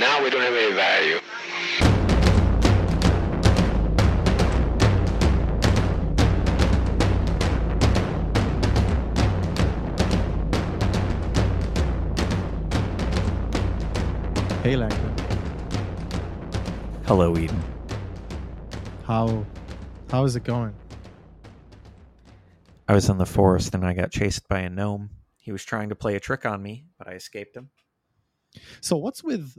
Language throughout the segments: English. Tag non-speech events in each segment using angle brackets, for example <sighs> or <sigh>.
Now we don't have any value. Hey Langdon, Hello, Eden. how how is it going? I was in the forest and I got chased by a gnome. He was trying to play a trick on me, but I escaped him. So what's with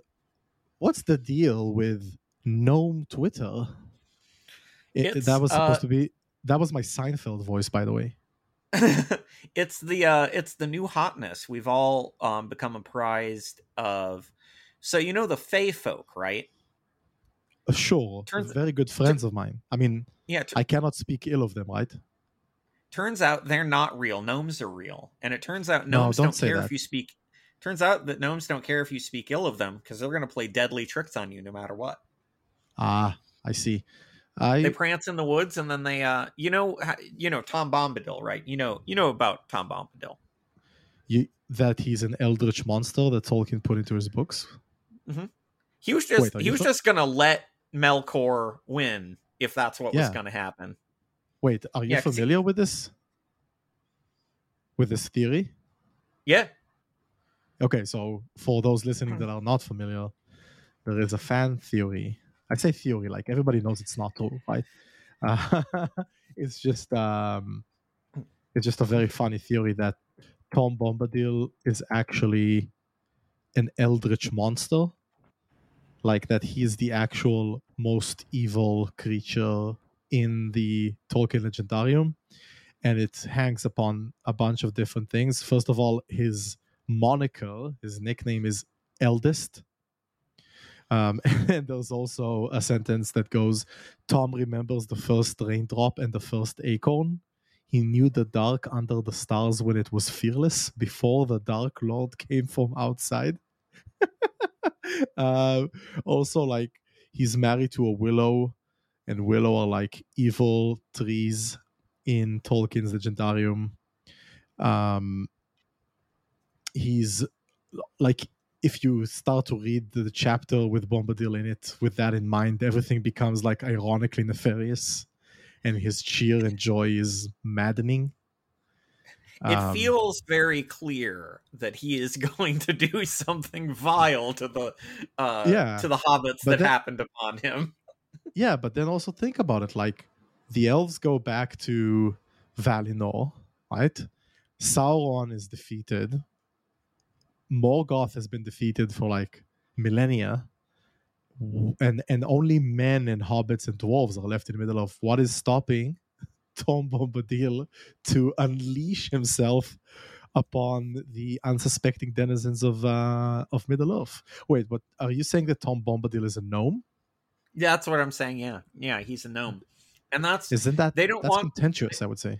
what's the deal with gnome Twitter? It- that was supposed uh, to be that was my Seinfeld voice, by the way. <laughs> it's the uh it's the new hotness. We've all um become apprised of so you know the Fey folk, right? Uh, sure, Turns- very good friends of mine. I mean, Yeah, t- I cannot speak ill of them, right? turns out they're not real. Gnomes are real. And it turns out No, gnomes don't don't, care that. if you speak turns out that gnomes don't care if you speak ill of them because they're going to play deadly tricks on you no matter what. Ah, I see. I they prance in the woods and then they uh you know you know tom bombadil right you know you know about tom bombadil you, that he's an eldritch monster that Tolkien put into his books. he was just Wait, he was just gonna let melkor win if that's what was gonna happen Wait, are you Yeah, 'cause he- familiar with this? With this theory? yeah Okay, so for those listening Hmm. that are not familiar, there is a fan theory. I say theory, like everybody knows it's not true, right? <laughs> Uh, it's just um, it's just a very funny theory that Tom Bombadil is actually an eldritch monster, like that he's the actual most evil creature in the Tolkien Legendarium, and it hangs upon a bunch of different things. First of all, his moniker, his nickname is Eldest. Um, <laughs> and there's also a sentence that goes Tom remembers the first raindrop and the first acorn. He knew the dark under the stars when it was fearless, before the Dark Lord came from outside. <laughs> uh, also, like, he's married to a willow, and willow are like evil trees in Tolkien's Legendarium. Um, he's like if you start to read the chapter with Bombadil in it with that in mind, everything becomes like ironically nefarious, and his cheer and joy is maddening. it Um, feels very clear that he is <laughs> going to do something vile to the uh Yeah, to the hobbits that that- happened upon him <laughs> yeah, but then also think about it like the elves go back to Valinor, right? Sauron is defeated. Morgoth has been defeated for like millennia. And and only men and hobbits and dwarves are left in the middle of what is stopping <laughs> Tom Bombadil to unleash himself upon the unsuspecting denizens of uh, of Middle Earth. Wait, but are you saying that Tom Bombadil is a gnome? yeah that's what i'm saying yeah yeah he's a gnome and that's Isn't that They don't want- contentious? I would say.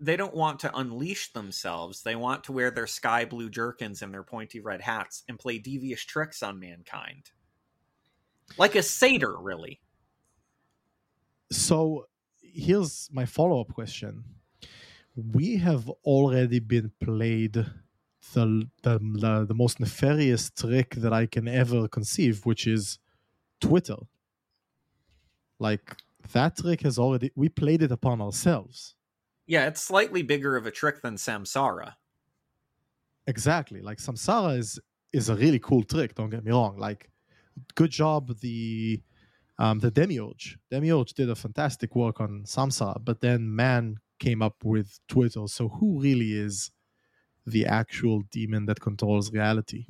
They don't want to unleash themselves. They want to wear their sky blue jerkins and their pointy red hats and play devious tricks on mankind. Like a satyr, really. So here's my follow up question. We have already been played the, the the the most nefarious trick that I can ever conceive, which is Twitter. Like that trick has already we played it upon ourselves. Yeah, it's slightly bigger of a trick than Samsara. Exactly. Like Samsara is is a really cool trick. Don't get me wrong. Like, good job the um, the Demiurge. Demiurge did a fantastic work on Samsara, but then man came up with Twitter. So who really is the actual demon that controls reality?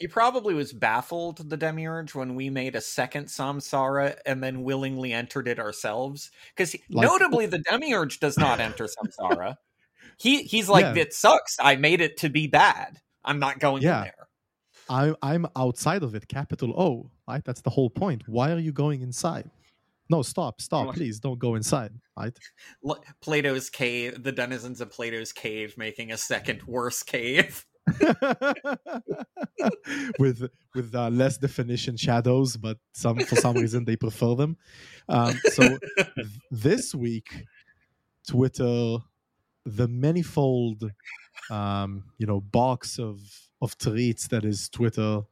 He probably was baffled, the Demiurge, when we made a second Samsara and then willingly entered it ourselves. Because Like- notably, the Demiurge does not enter Samsara. <laughs> He he's like, Yeah. it sucks. I made it to be bad. I'm not going Yeah. in there. I, I'm outside of it, capital O. Right? That's the whole point. Why are you going inside? No, stop, stop, please, don't go inside. Right? Plato's cave, the denizens of Plato's cave making a second worse cave. <laughs> with with uh, less definition shadows, but some for some reason they prefer them. Um, so th- this week, Twitter, the manifold, um, you know, box of of tweets that is Twitter,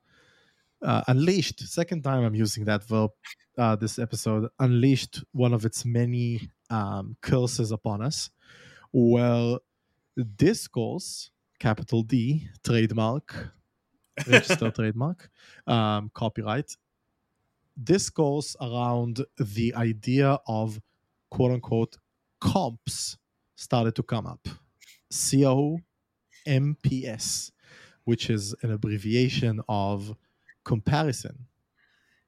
uh, unleashed. Second time I'm using that verb uh, this episode. Unleashed one of its many um, curses upon us. Well, discourse, capital D, trademark, register <laughs> trademark, um, copyright. goes around the idea of quote unquote comps started to come up. C O M P S, which is an abbreviation of comparison.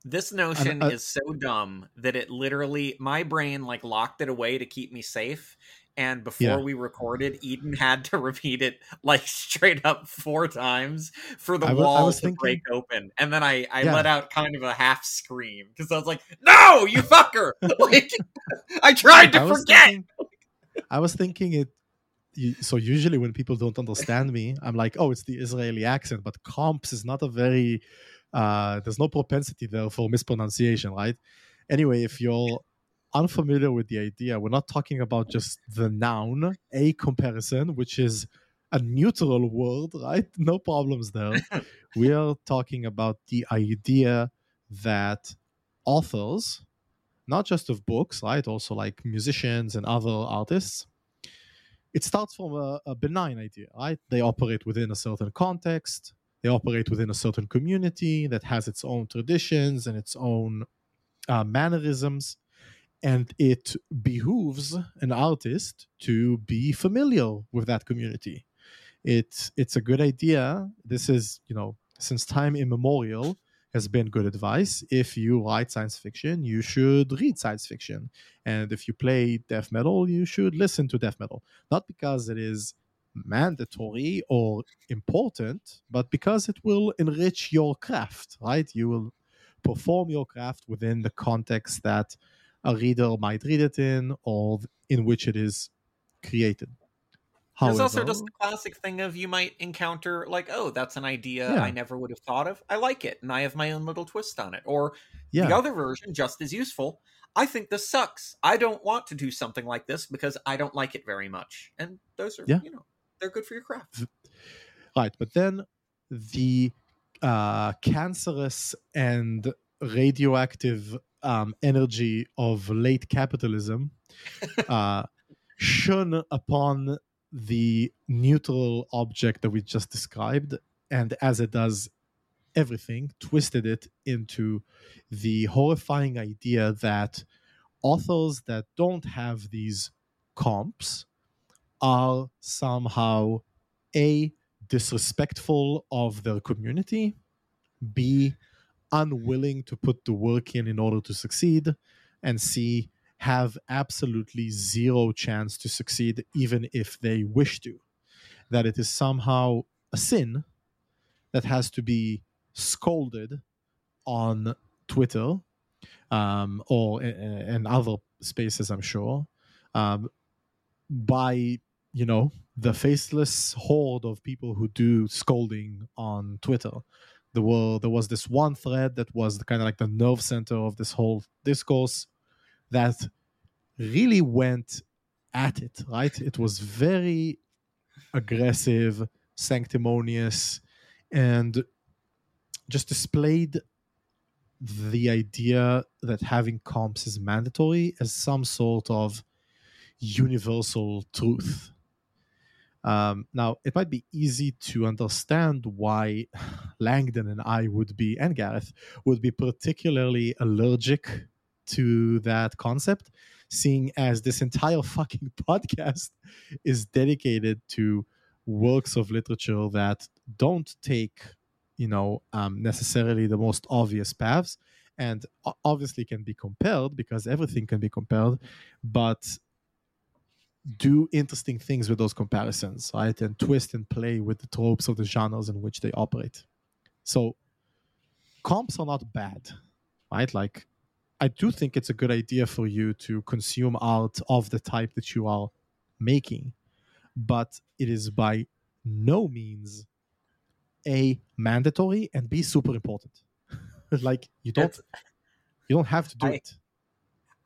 This notion uh, is so dumb that it literally my brain like locked it away to keep me safe. And before Yeah. we recorded, Eden had to repeat it like straight up four times for the I wa- I was to thinking- break open. And then I, I Yeah. let out kind of a half scream because I was like, "No, you fucker!" <laughs> <laughs> like I tried to I forget. thinking- I was thinking it. So usually when people don't understand me, I'm like, "Oh, it's the Israeli accent," but comps is not a very. Uh, there's no propensity there for mispronunciation, right? Anyway, if you're unfamiliar with the idea, we're not talking about just the noun a comparison, which is a neutral word, right? <laughs> No problems there. <laughs> we are talking about the idea that authors not just of books, right? Also like musicians and other artists. It starts from a, a benign idea, right? They operate within a certain context, they operate within a certain community that has its own traditions and its own uh, mannerisms. And it behooves an artist to be familiar with that community. It's it's a good idea. This is, you know, since time immemorial, has been good advice. If you write science fiction, you should read science fiction. And if you play death metal, you should listen to death metal. Not because it is mandatory or important, but because it will enrich your craft, right? You will perform your craft within the context that a reader might read it in or in which it is created. There's also However- just the classic thing of you might encounter like, oh, that's an idea Yeah. I never would have thought of. I like it, and I have my own little twist on it. Or yeah. the other version, just as useful. I think this sucks. I don't want to do something like this because I don't like it very much. And those are, Yeah. you know, they're good for your craft. Right, but then the uh, cancerous and radioactive um, energy of late capitalism uh, shone upon the neutral object that we just described, and as it does everything, twisted it into the horrifying idea that authors that don't have these comps are somehow a disrespectful of their community b unwilling to put the work in in order to succeed and c have absolutely zero chance to succeed even if they wish to that it is somehow a sin that has to be scolded on twitter um, or in other spaces i'm sure um, by you know the faceless horde of people who do scolding on Twitter. There were there was this one thread that was kind of like the nerve center of this whole discourse that really went at it. Right, it was very aggressive, sanctimonious, and just displayed the idea that having comps is mandatory as some sort of universal truth. Um, now, it might be easy to understand why <sighs> Langdon and I would be, and Gareth, would be particularly allergic to that concept, seeing as this entire <laughs> fucking podcast is dedicated to works of literature that don't take, you know, um, necessarily the most obvious paths, and obviously can be compared because everything can be compared, but do interesting things with those comparisons, right? And twist and play with the tropes of the genres in which they operate. So comps are not bad, right? Like I do think it's a good idea for you to consume art of the type that you are making, but it is by no means a mandatory and b super important. <laughs> like you don't It's- you don't have to do I- it.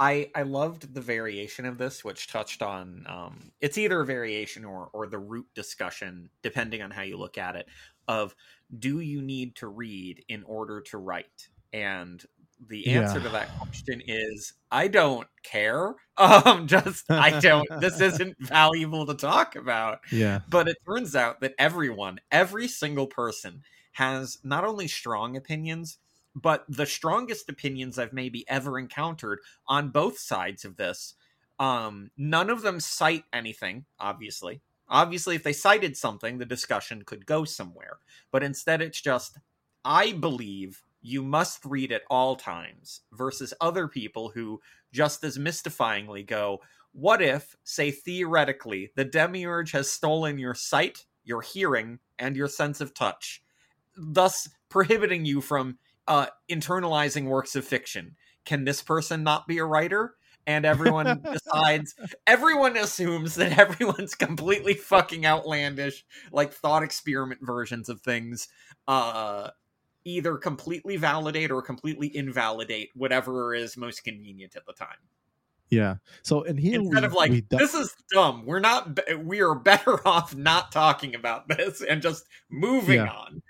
I I loved the variation of this, which touched on um, it's either a variation or or the root discussion, depending on how you look at it. Of do you need to read in order to write? And the answer Yeah. to that question is I don't care. <laughs> Um, just I don't. this isn't <laughs> valuable to talk about. Yeah. But it turns out that everyone, every single person, has not only strong opinions, but the strongest opinions I've maybe ever encountered on both sides of this. Um, none of them cite anything, obviously. Obviously, if they cited something, the discussion could go somewhere. But instead, it's just, I believe you must read at all times, versus other people who just as mystifyingly go, what if, say theoretically, the demiurge has stolen your sight, your hearing, and your sense of touch, thus prohibiting you from uh, internalizing works of fiction? Can this person not be a writer? And everyone <laughs> decides, everyone assumes that <laughs> everyone's completely fucking outlandish, like thought experiment versions of things, uh, either completely validate or completely invalidate whatever is most convenient at the time Yeah. So and here instead we, of like we this is dumb we're not we are better <laughs> off not talking about this and just moving Yeah. on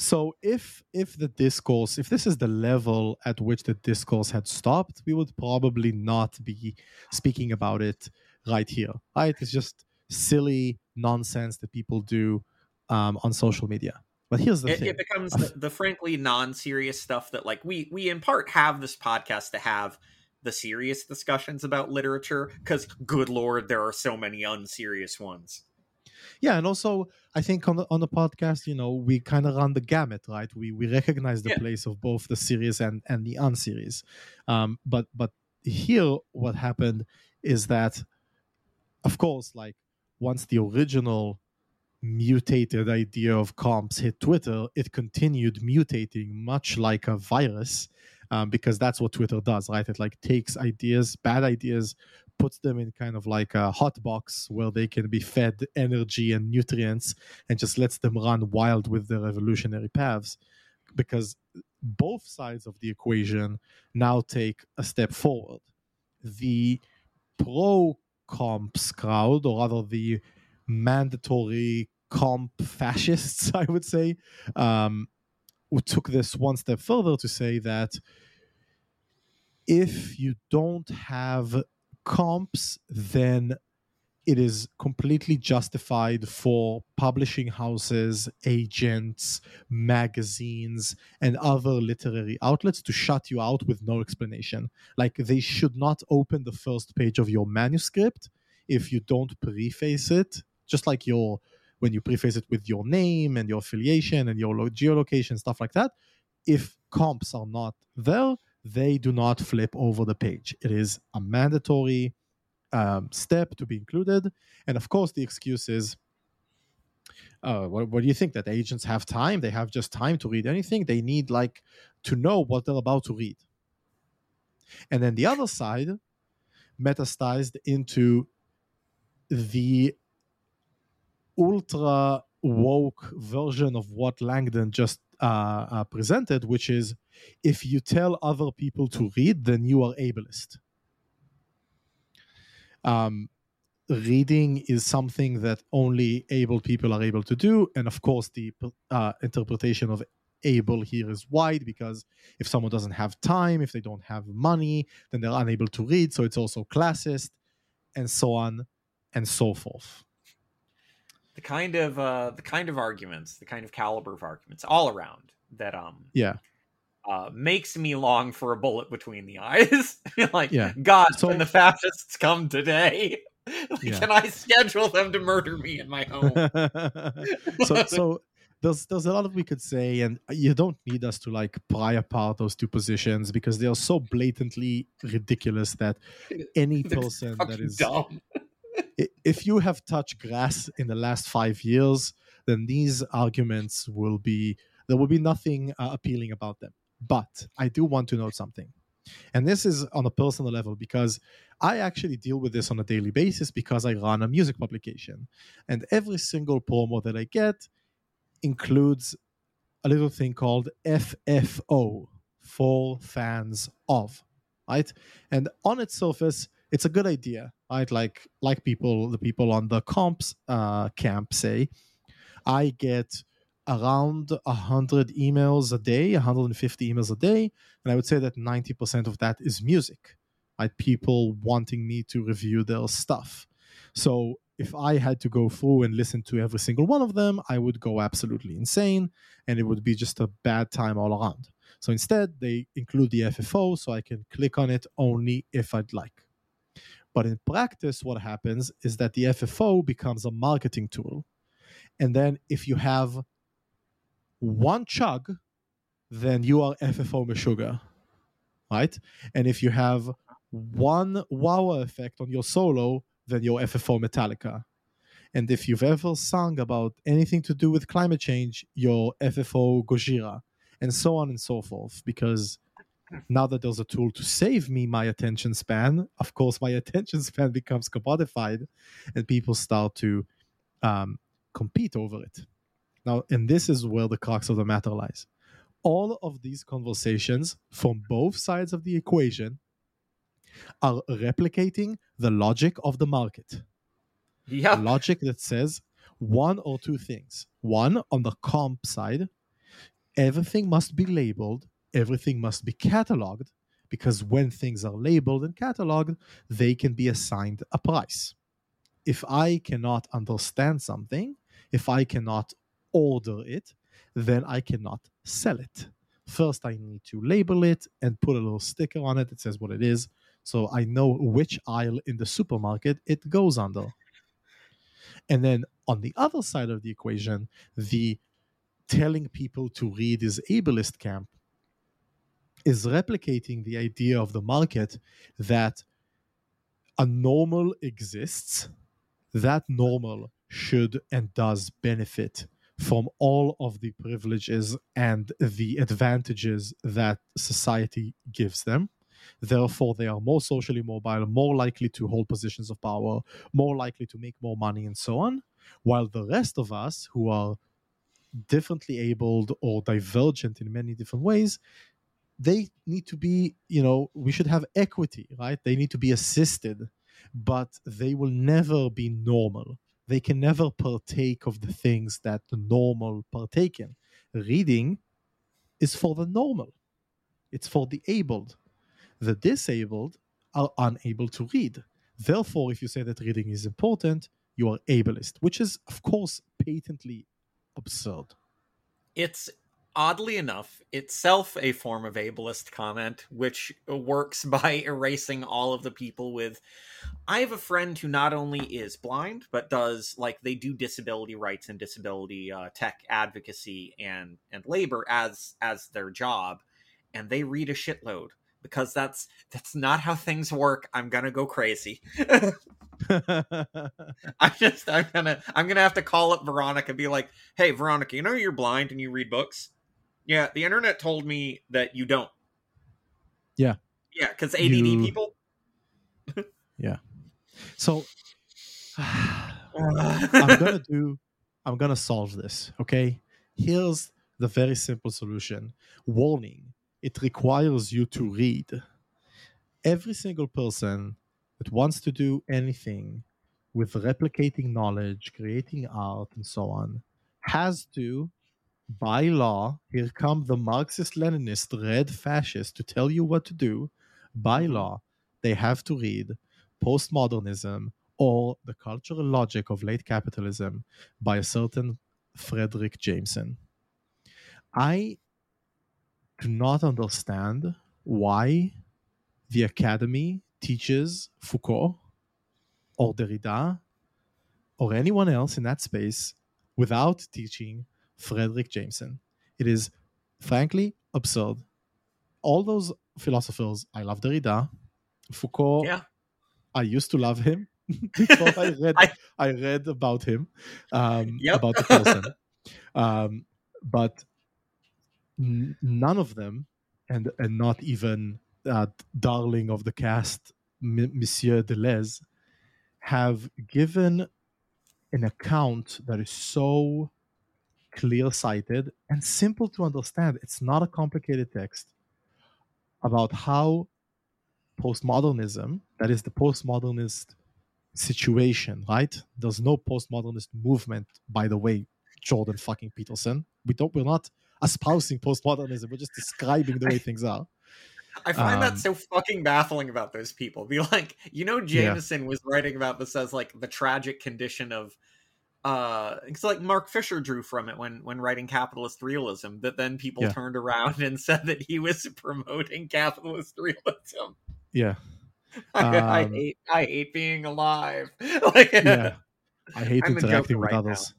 So if if the discourse, if this is the level at which the discourse had stopped, we would probably not be speaking about it right here. Right? It's just silly nonsense that people do um, on social media. But here's the it, thing. it becomes the, the frankly non-serious stuff that like we we in part have this podcast to have the serious discussions about literature because good lord there are so many unserious ones yeah, and also I think on the on the podcast, you know, we kind of run the gamut, right? We we recognize the Yeah. place of both the series and and the unseries Um, but but here, what happened is that, of course, like once the original mutated idea of comps hit Twitter, it continued mutating much like a virus, um, because that's what Twitter does, right? It like takes ideas, bad ideas, puts them in kind of like a hot box where they can be fed energy and nutrients, and just lets them run wild with their evolutionary paths, because both sides of the equation now take a step forward. The pro comps crowd, or rather the mandatory comp fascists, <laughs> I would say, um, who took this one step further to say that if you don't have comps, then it is completely justified for publishing houses, agents, magazines, and other literary outlets to shut you out with no explanation. Like they should not open the first page of your manuscript if you don't preface it, just like your when you preface it with your name and your affiliation and your geolocation stuff like that. If comps are not there, they do not flip over the page. It is a mandatory um, step to be included. And of course, the excuse is, uh, what, what do you think that agents have time? They have just time to read anything. They need like to know what they're about to read. And then the other side metastasized into the ultra woke version of what Langdon just uh, uh, presented, which is if you tell other people to read, then you are ableist. Um, reading is something that only able people are able to do, and of course, the uh, interpretation of able here is wide because if someone doesn't have time, if they don't have money, then they're unable to read. So it's also classist, and so on and so forth. The kind of uh the kind of arguments the kind of caliber of arguments all around that um Yeah. uh makes me long for a bullet between the eyes <laughs> like Yeah. god So- when the fascists come today like, <laughs> Yeah. can i schedule them to murder me in my home <laughs> so so there's there's a lot of we could say and you don't need us to like pry apart those two positions because they are so blatantly ridiculous that any person that is dumb if you have touched grass in the last five years, then these arguments will be there will be nothing uh, appealing about them. But I do want to note something, and this is on a personal level because I actually deal with this on a daily basis because I run a music publication, and every single promo that I get includes a little thing called FFO for fans of. right? And on its surface, it's a good idea, right? Like like people, the people on the comps uh, camp say, I get around 100 emails a day 150 emails a day and i would say that 90% of that is music right people wanting me to review their stuff so if i had to go through and listen to every single one of them i would go absolutely insane and it would be just a bad time all around so instead they include the ffo so i can click on it only if i'd like but in practice what happens is that the ffo becomes a marketing tool and then if you have one chug, then you are FFO Meshuggah, right? And if you have one wow effect on your solo, then you're FFO Metallica. And if you've ever sung about anything to do with climate change, you're FFO Gojira, and so on and so forth. Because now that there's a tool to save me my attention span, of course, my <laughs> attention span becomes commodified, and people start to um, compete over it. Now, and this is where the crux of the matter lies. All of these conversations from both sides of the equation are replicating the logic of the market. Yeah. Logic that says one or two things. One, on the comp side, everything must be labeled, everything must be cataloged, because when things are labeled and cataloged, they can be assigned a price. If I cannot understand something, if I cannot order it, then I cannot sell it. First, I need to label it and put a little sticker on it that says what it is, so I know which aisle in the supermarket it goes under. And then on the other side of the equation, the telling people to read is ableist camp is replicating the idea of the market that a normal exists, that normal should and does benefit from all of the privileges and the advantages that society gives them. Therefore, they are more socially mobile, more likely to hold positions of power, more likely to make more money, and so on. While the rest of us, who are differently abled or divergent in many different ways, they need to be, you know, we should have equity, right? They need to be assisted, but they will never be normal they can never partake of the things that the normal partake in. Reading is for the normal, it's for the abled. The disabled are unable to read. Therefore, if you say that reading is important, you are ableist, which is, of course, patently absurd. It's oddly enough, itself a form of ableist comment, which works <laughs> by erasing all of the people with. I have a friend who not only is blind, but does like they do disability rights and disability uh, tech advocacy and and labor as as their job, and they read a shitload because that's that's not how things work. I'm gonna go crazy. <laughs> <laughs> I just I'm gonna I'm gonna have to call up Veronica and be like, hey Veronica, you know you're blind and you read books? Yeah, the internet told me that you don't. Yeah. Yeah, because ADD You- people. <laughs> yeah. So <sighs> <sighs> I'm gonna do I'm gonna solve this, okay? Here's the very simple solution. Warning, it requires you to read. Every single person that wants to do anything with replicating knowledge, creating art, and so on, has to, by law, here come the Marxist Leninist red fascists to tell you what to do. By Mhm. law, they have to read postmodernism or the cultural logic of late capitalism by a certain Fredric Jameson. I do not understand why the academy teaches Foucault or Derrida or anyone else in that space without teaching Fredric Jameson. It is frankly absurd. All those philosophers, I love Derrida, Foucault, Yeah. I used to love him <laughs> before I read <laughs> I, I- read about him, um, Yep. about the person. um, but n- none of them, and and not even that darling of the cast, M- Monsieur Deleuze, have given an account that is so clear-sighted and simple to understand. It's not a complicated text about how postmodernism, that is the postmodernist situation, right? There's no postmodernist movement, by the way, Jordan fucking Peterson. We don't we're not espousing postmodernism, we're just describing the way <laughs> things are. I find Um, that so fucking baffling about those people. Be like, you know, Jameson was writing about this as like the tragic condition of uh it's like Mark Fisher drew from it when when writing capitalist realism that then people Yeah. turned around and <laughs> said that he was promoting capitalist realism. Yeah. <laughs> I, I Um, hate I hate being alive. <laughs> like Yeah. I hate I'm interacting with right now. others.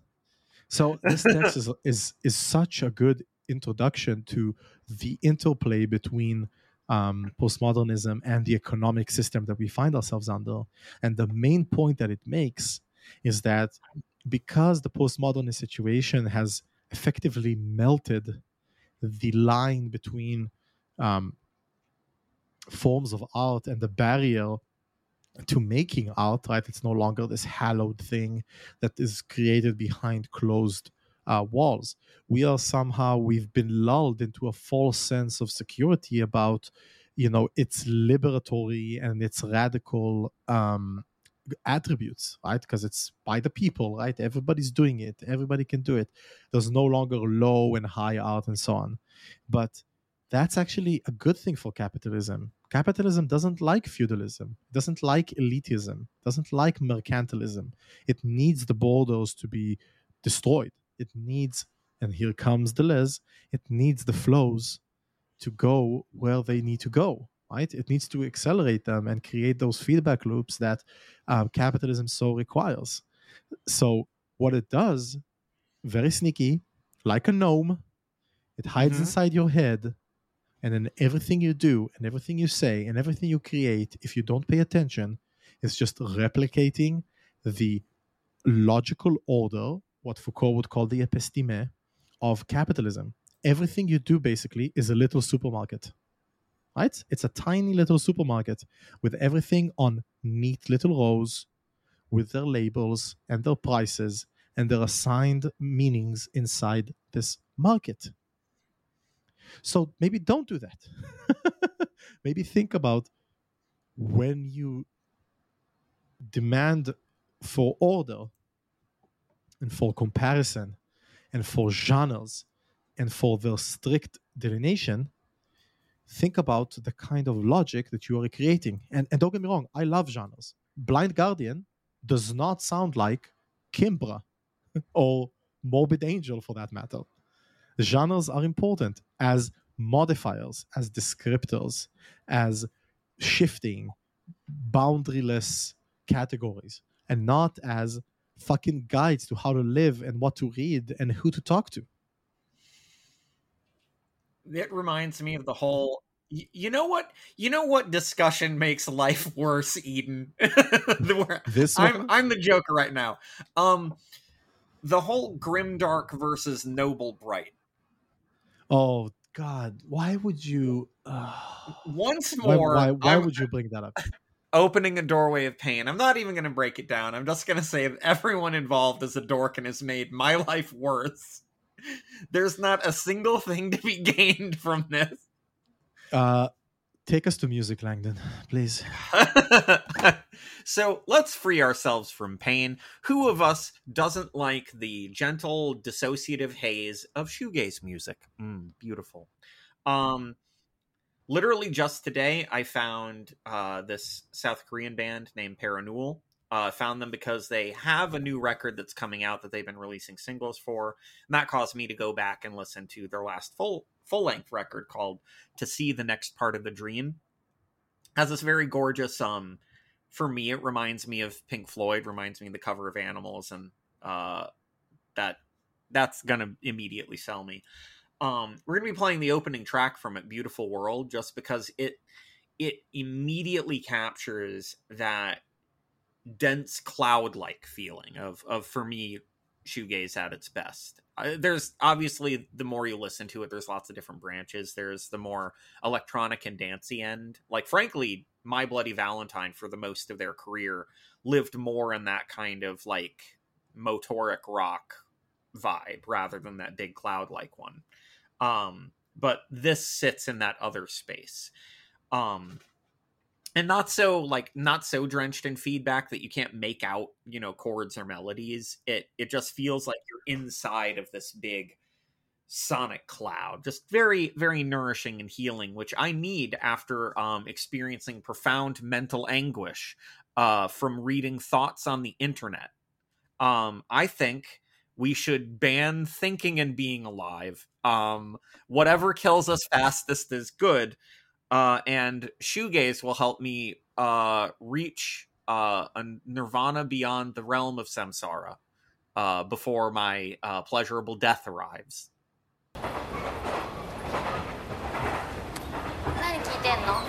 So this text is is is such a good introduction to the interplay between um, postmodernism and the economic system that we find ourselves under. And the main point that it makes is that because the postmodernist situation has effectively melted the line between um, forms of art and the barrier to making art, right? It's no longer this hallowed thing that is created behind closed uh, walls. We are somehow we've been lulled into a false sense of security about, you know, its liberatory and its radical um, attributes, right? Because it's by the people, right? Everybody's doing it. Everybody can do it. There's no longer low and high art and so on. But that's actually a good thing for capitalism. Capitalism doesn't like feudalism, doesn't like elitism, doesn't like mercantilism. It needs the borders to be destroyed. It needs, and here comes the Deleuze, it needs the flows to go where they need to go, right? It needs to accelerate them and create those feedback loops that um, capitalism so requires. So, what it does, very sneaky, like a gnome, it hides Mhm. inside your head and then everything you do and everything you say and everything you create if you don't pay attention is just replicating the logical order what foucault would call the episteme of capitalism everything you do basically is a little supermarket right it's a tiny little supermarket with everything on neat little rows with their labels and their prices and their assigned meanings inside this market so maybe don't do that. <laughs> maybe think about when you demand for order and for comparison and for genres and for their strict delineation, think about the kind of logic that you are creating. And, and don't get me wrong, I love genres. Blind Guardian does not sound like Kimbra <laughs> or Morbid Angel for that matter genres are important as modifiers, as descriptors, as shifting, boundaryless categories, and not as fucking guides to how to live and what to read and who to talk to. It reminds me of the whole. You know what? You know what discussion makes life <laughs> worse, Eden. <laughs> This I'm one, I'm the Joker right now. Um, the whole grimdark versus noble bright. oh God, why would you? Uh, Once more, why, why I'm would you bring that up? <laughs> opening a doorway of pain. I'm not even going to break it down. I'm just going to say that everyone involved is a dork and has made my life worse. There's not a single thing to be <laughs> gained from this. Uh, take us to music, Langdon, please. <laughs> so let's free ourselves from pain. Who of us doesn't like the gentle dissociative haze of shoegaze music? Mm, beautiful. Um, literally just today, I found uh, this South Korean band named Parannoul. Uh, found them because they have a new record that's coming out that they've been releasing singles for, and that caused me to go back and listen to their last full full length record called "To See the Next Part of the Dream." Has this very gorgeous um for me it reminds me of pink floyd reminds me of the cover of animals and uh that that's gonna immediately sell me um we're gonna be playing the opening track from it beautiful world just because it it immediately captures that dense cloud like feeling of of for me shoegaze at its best. Uh, there's obviously the more you listen to it there's lots of different branches. There's the more electronic and dancey end. Like frankly my bloody valentine for the most of their career lived more in that kind of like motorik rock vibe rather than that big cloud like one. Um but this sits in that other space. Um and not so like not so drenched in feedback that you can't make out you know chords or melodies. It it just feels like you're inside of this big sonic cloud just very very nourishing and healing which i need after um experiencing profound mental anguish uh from reading thoughts on the internet. Um i think we should ban thinking and being alive. Um whatever kills us fastest is good uh, and shoegaze will help me uh, reach uh, a nirvana beyond the realm of samsara uh, before my uh, pleasurable death arrives. 何聞いてんの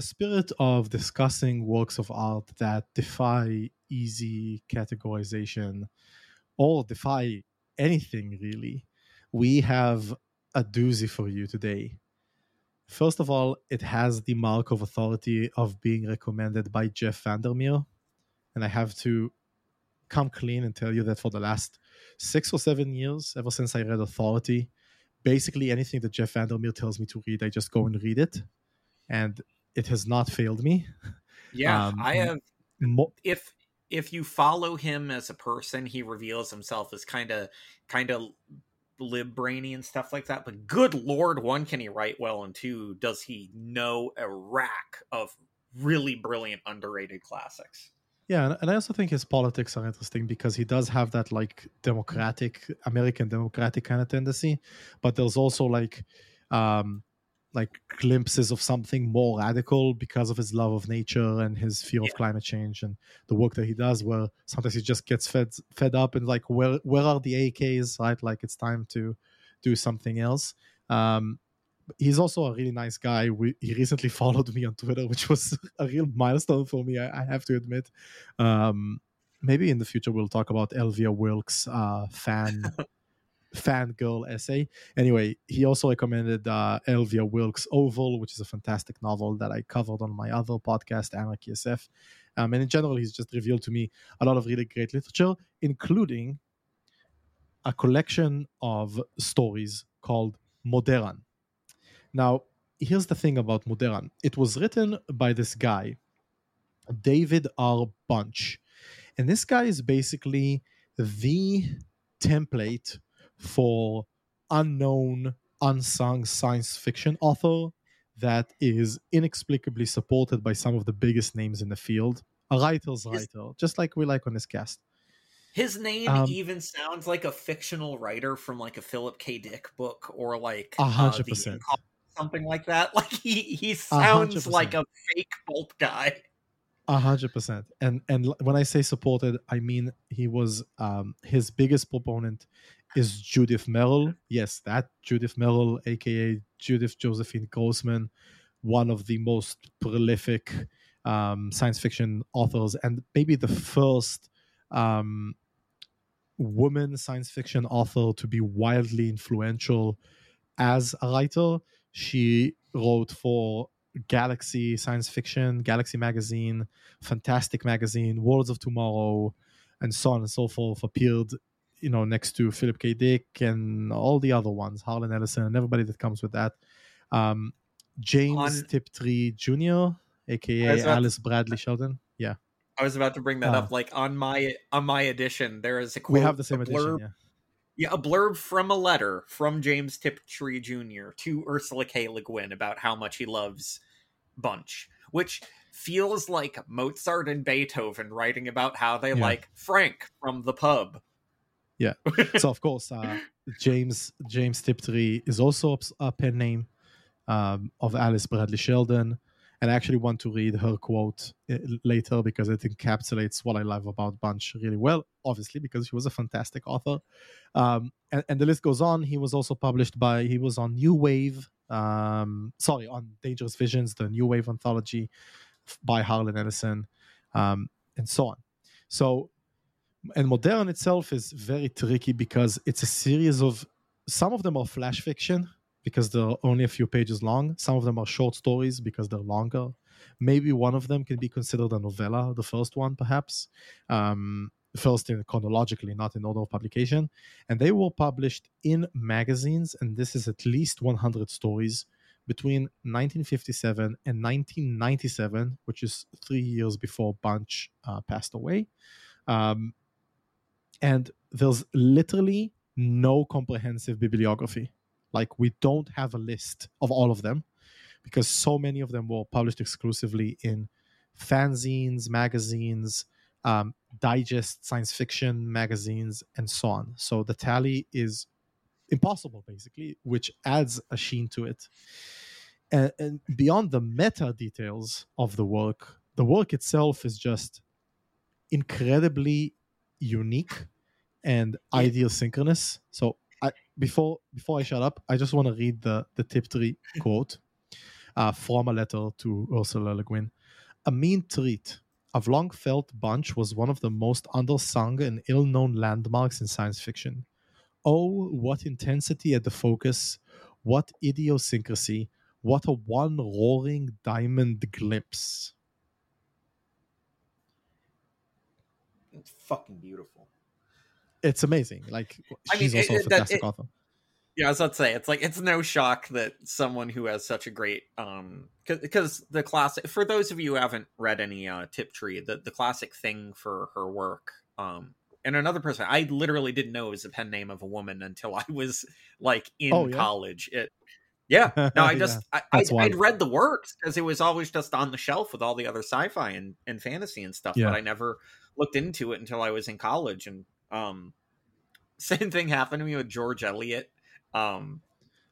the spirit of discussing works of art that defy easy categorization or defy anything really, we have a doozy for you today. First of all, it has the mark of authority of being recommended by Jeff Vandermeer. And I have to come clean and tell you that for the last six or seven years, ever since I read Authority, basically anything that Jeff Vandermeer tells me to read, I just go and read it. And it has not failed me. Yeah, Um, I have Mo- if if you follow him as a person, he reveals himself as kind of kind of lib brainy and stuff like that. But good lord, one can he write well, and two does he know a rack of really brilliant underrated classics. Yeah, and- and I also think his politics are interesting because he does have that like democratic American democratic kind of tendency, but there's also like um like glimpses of something more radical because of his love of nature and his fear Yeah. of climate change and the work that he does where sometimes he just gets fed fed up and like where where are the AKs, right? Like it's time to do something else. Um he's also a really nice guy. We, he recently <laughs> followed me on Twitter, which was a real milestone for me. I, I have to admit. Um, maybe in the future we'll talk about Elvia Wilkes' uh, fan <laughs> fangirl essay. Anyway, he also recommended uh, Elvia Wilkes' Oval, which is a fantastic novel that I covered on my other podcast, Anarchy SF. Um, and in general, he's just revealed to me a lot of really great literature, including a collection of stories called Moderan. Now, here's the thing about Moderan. It was written by this guy, David R. Bunch. And this guy is basically the template for unknown, unsung science fiction author that is inexplicably supported by some of the biggest names in the field. A writer's Is- writer, just like we like on this cast. His name Um, even sounds like a fictional writer from like a Philip K. Dick book or like A uh, hundred percent. Something like that. <laughs> Like he he sounds like a fake pulp guy. A hundred percent. And and when I say supported, I mean he was um his biggest proponent is Judith Merril. Yes, that Judith Merril, aka Judith Josephine Grossman, one of the most prolific um, science fiction authors, and maybe the first um, woman science fiction author to be wildly influential as a writer. She wrote for Galaxy Science Fiction, Galaxy Magazine, Fantastic Magazine, Worlds of Tomorrow, and so on and so forth. Appeared, you know, next to Philip K. Dick and all the other ones, Harlan Ellison, and everybody that comes with that. Um, James On- Tiptree Jr., aka about to- Alice Bradley Sheldon. Yeah, I was about to bring that Ah. up. Like on my on my edition, there is a quote, we have the same a edition. Yeah. yeah, a blurb from a letter from James Tiptree Jr. to Ursula K. Le Guin about how much he loves Bunch, which feels like Mozart and Beethoven writing about how they Yeah. like Frank from the pub. <laughs> so of course uh, james james tiptree is also a- a pen name um, of alice bradley sheldon. And i actually want to read her quote uh, later because it encapsulates what i love about bunch really well obviously because she was a fantastic author. Um, and, and the list goes on. He was also published by he was on new wave um, sorry on dangerous visions the new wave anthology by harlan ellison um, and so on. So and Moderan itself is very tricky because it's a series of some of them are flash fiction because they're only a few pages long. Some of them are short stories because they're longer. Maybe one of them can be considered a novella the first one perhaps. Um, first in chronologically not in order of publication. And they were published in magazines and this is at least 100 stories between 1957 and 1997 which is three years before bunch uh, passed away. Um, and there's literally no comprehensive bibliography. Like we don't have a list of all of them because so many of them were published exclusively in fanzines, magazines, um, digest science fiction magazines, and so on. So the tally is impossible, basically, which adds a sheen to it. And, and beyond the meta details of the work, the work itself is just incredibly unique and Yeah. So I before before I shut up, I just want to read the the Tiptree <laughs> quote. uh, from a letter to Ursula Le Guin. A mean treat. I've long felt Bunch was one of the most undersung and ill known landmarks in science fiction. Oh, what intensity at the focus, what idiosyncrasy, what a one roaring diamond glimpse. It's fucking beautiful. It's amazing. Like, I she's mean, also it- a it- that- fantastic it- author. Yeah, I was about to say it's like it's no shock that someone who has such a great um because the classic for those of you who haven't read any uh Tiptree, the the classic thing for her work um and another person I literally didn't know it was a pen name of a woman until I was like in Oh, yeah? college. It yeah, no, I <laughs> Yeah, just I I'd. I'd read the works because it was always just on the shelf with all the other sci-fi and, and fantasy and stuff, Yeah. but I never looked into it until I was in college. And um, <laughs> same thing happened to me with George Eliot. Um,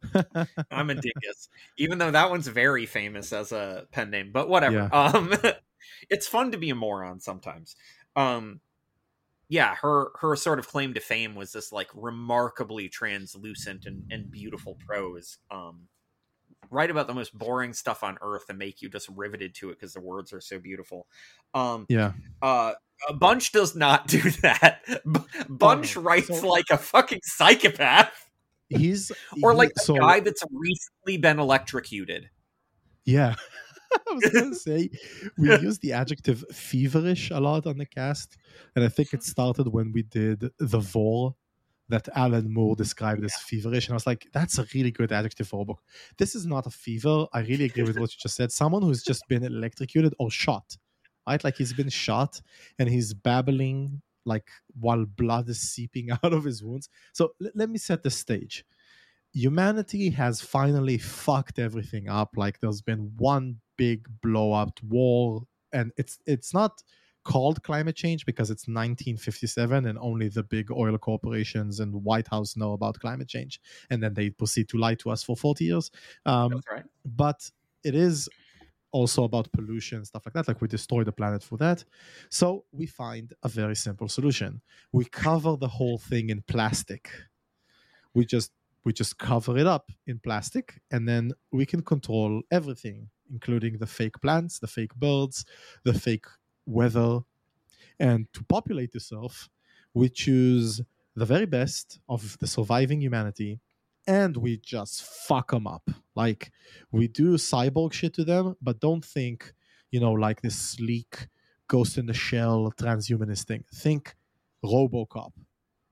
<laughs> I'm a dingus, even though that one's very famous as a pen name. But whatever. Um, <laughs> it's fun to be a moron sometimes. Um, yeah, her her sort of claim to fame was this like remarkably translucent and, and beautiful prose. Um, write about the most boring stuff on earth and make you just riveted to it because the words are so beautiful. Um, yeah. uh, Uh, bunch does not do <laughs> that. Bunch no. writes So- like a fucking psychopath He's <laughs> or he- like a so, guy that's recently been electrocuted. Yeah. <laughs> I was gonna say we use the adjective feverish a lot on the cast, and I think it started when we did the Vorrh that Alan Moore described as feverish, and I was like, "That's a really good adjective for a book." This is not a fever. I really agree with what you just said. Someone who's just been electrocuted or shot, right? Like he's been shot and he's babbling like while blood is seeping <laughs> out of his wounds. So l- let me set the stage humanity has finally fucked everything up like there's been one big blow up war and it's it's not called climate change because it's 1957 and only the big oil corporations and white house know about climate change and then they proceed to lie to us for 40 years um, That's right. but it is also about pollution stuff like that like we destroy the planet for that. So we find a very simple solution. We cover the whole thing in plastic. We just we just cover it up in plastic and then we can control everything including the fake plants the fake birds the fake weather. And to populate earth we choose the very best of the surviving humanity and we just fuck them up like we do cyborg shit to them but don't think you know like this sleek ghost in the shell transhumanist thing think robocop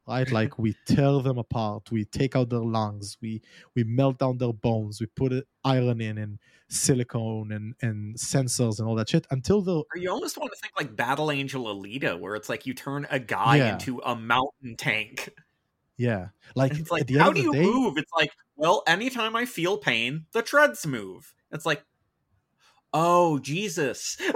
right like we <laughs> tear them apart we take out their lungs we we melt down their bones we put iron in and silicone and and sensors and all that shit until the you almost want to think like Battle Angel Alita, where it's like you turn a guy Yeah. into a mountain tank. <laughs> yeah like, And it's at like, how do you day move? It's like, well, anytime I feel pain, the treads move. It's like, oh Jesus! <laughs>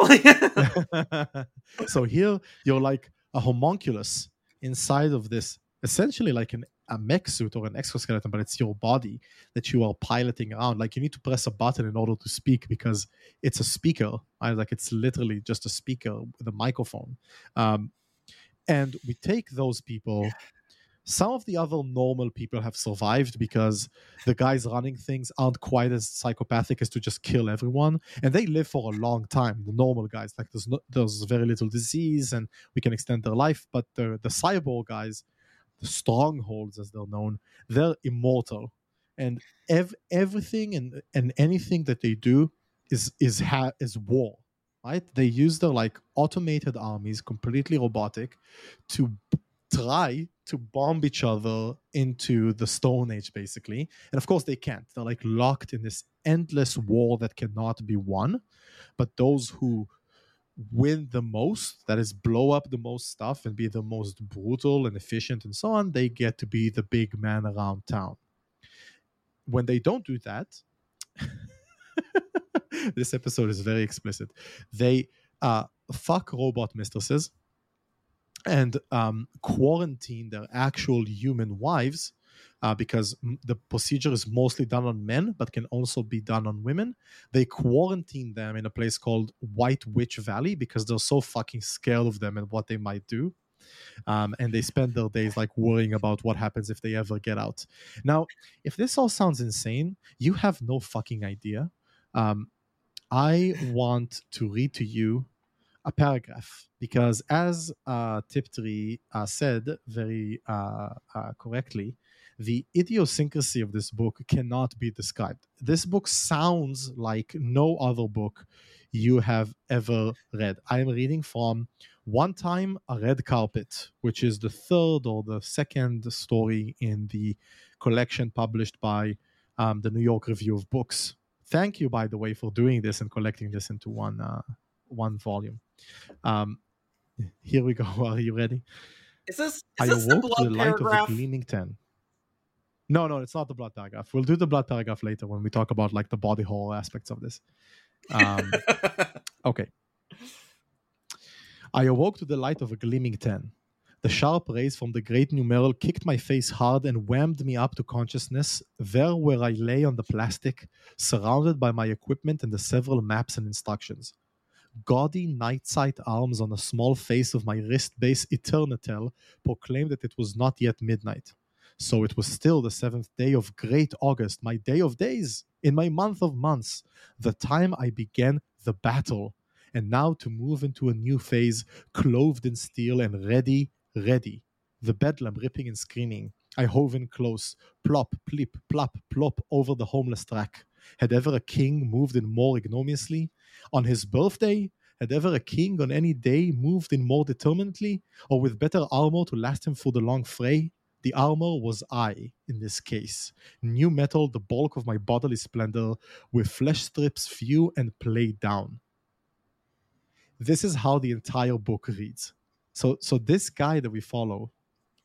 <laughs> So here you're like a homunculus inside of this essentially like an a mech suit or an exoskeleton but it's your body that you are piloting around like you need to press a button in order to speak because it's a speaker right? like it's literally just a speaker with a microphone um, and we take those people some of the other normal people have survived because the guys running things aren't quite as psychopathic as to just kill everyone. And they live for a long time the normal guys. Like there's no, there's very little disease and we can extend their life but the the cyborg guys the strongholds as they're known they're immortal. And ev- everything and and anything that they do is is ha- is war right? They use their like automated armies completely robotic to try to bomb each other into the stone age basically. And of course they can't. They're like locked in this endless war that cannot be won. But those who win the most that is blow up the most stuff and be the most brutal and efficient and so on they get to be the big man around town. When they don't do that <laughs> this episode is very explicit. They uh fuck robot mistresses and um, quarantine their actual human wives uh, because the procedure is mostly done on men but can also be done on women. They quarantine them in a place called White Witch Valley because they're so fucking scared of them and what they might do. Um, and they spend their days like worrying about what happens if they ever get out. Now, if this all sounds insane, you have no fucking idea Um, I want to read to you a paragraph because, as uh, Tiptree uh, said very uh, uh, correctly, the idiosyncrasy of this book cannot be described. This book sounds like no other book you have ever read. I am reading from One Time a Red Carpet, which is the third or the second story in the collection published by um, the New York Review of Books. Thank you, by the way, for doing this and collecting this into one uh, one volume. Um, <laughs> here we go. <laughs> Are you ready? Is this is I this the awoke to the blood light paragraph? of a gleaming ten. No, no, it's not the blood paragraph. We'll do the blood paragraph later when we talk about like the body horror aspects of this. Um, <laughs> okay. I awoke to the light of a gleaming ten. The sharp rays from the great numeral kicked my face hard and whammed me up to consciousness, there where I lay on the plastic, surrounded by my equipment and the several maps and instructions. Gaudy night sight arms on the small face of my wrist base Eternatel proclaimed that it was not yet midnight. So it was still the seventh day of great August, my day of days, in my month of months, the time I began the battle. And now to move into a new phase, clothed in steel and ready, ready. The bedlam ripping and screaming. I hove in close, plop, plip, plop, plop over the homeless track. Had ever a king moved in more ignominiously? On his birthday? Had ever a king on any day moved in more determinedly, or with better armor to last him through the long fray? The armor was I, in this case. New metal, the bulk of my bodily splendor, with flesh strips few and played down. This is how the entire book reads. So, so this guy that we follow,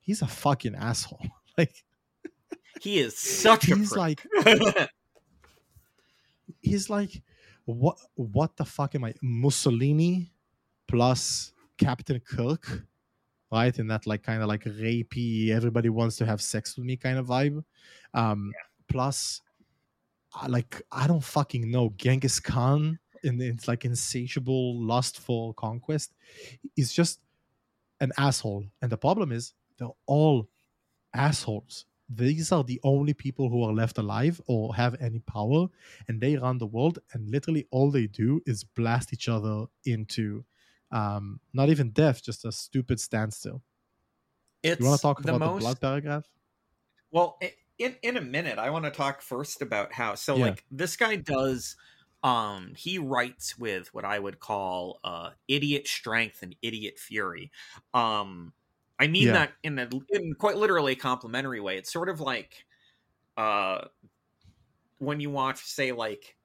he's a fucking asshole. <laughs> Like, he is such a he's like, <laughs> he's like, what? What the fuck am I? Mussolini plus Captain Kirk, right? In that like kind of like rapey, everybody wants to have sex with me kind of vibe. Um, Plus, uh, like I don't fucking know Genghis Khan in its like insatiable lust for conquest. Is just an asshole, and the problem is they're all assholes. These are the only people who are left alive or have any power, and they run the world. And literally, all they do is blast each other into um, not even death, just a stupid standstill. It's You want to talk the about most the blood paragraph? Well, in in a minute, I want to talk first about how. So, Yeah. like, this guy does. Um, he writes with what I would call uh, idiot strength and idiot fury. Um, I mean Yeah. that in a in quite literally a complimentary way. It's sort of like, uh, when you watch, say, like,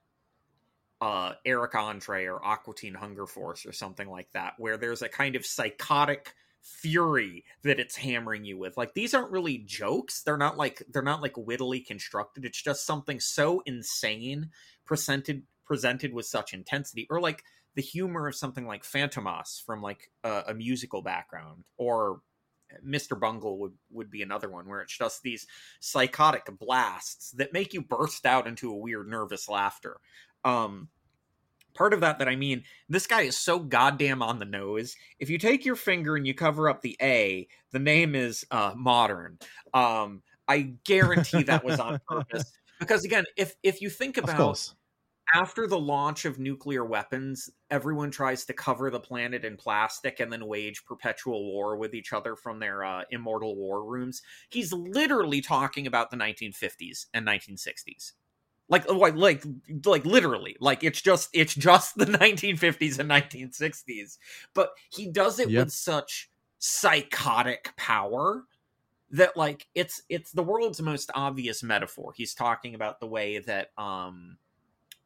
uh, Eric Andre or Aqua Teen Hunger Force or something like that, where there's a kind of psychotic fury that it's hammering you with. Like these aren't really jokes. They're not like they're not like wittily constructed. It's just something so insane presented presented with such intensity, or like the humor of something like Fantômas from like a, a musical background, or Mr. Bungle would would be another one where it's just these psychotic blasts that make you burst out into a weird nervous laughter. Um part of that that I mean, this guy is so goddamn on the nose. If you take your finger and you cover up the A, the name is uh modern. Um I guarantee that was on <laughs> purpose because again, if if you think Of about course. After the launch of nuclear weapons, everyone tries to cover the planet in plastic and then wage perpetual war with each other from their uh, immortal war rooms. He's literally talking about the 1950s and 1960s. Like, like, like, like, literally, like it's just, it's just the <laughs> 1950s and 1960s. But he does it Yep. with such psychotic power that like it's it's the world's most obvious metaphor he's talking about the way that um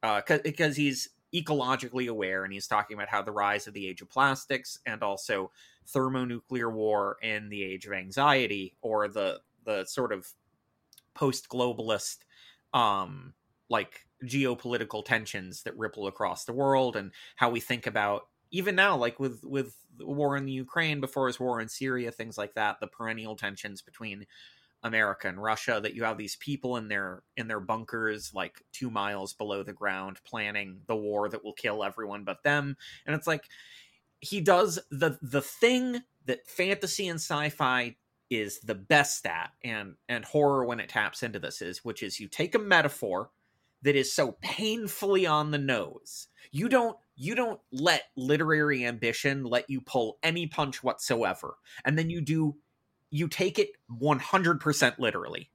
uh because he's ecologically aware and he's talking about how the rise of the age of plastics and also thermonuclear war and the age of anxiety or the the sort of post-globalist um like geopolitical tensions that ripple across the world and how we think about even now like with with the war in the Ukraine before his war in Syria things like that the perennial tensions between America and Russia that you have these people in their in their bunkers like 2 miles below the ground planning the war that will kill everyone but them and it's like he does the the thing that fantasy and sci-fi is the best at and and horror when it taps into this is which is you take a metaphor that is so painfully on the nose. You don't you don't let literary ambition let you pull any punch whatsoever. And then you do you take it 100% literally.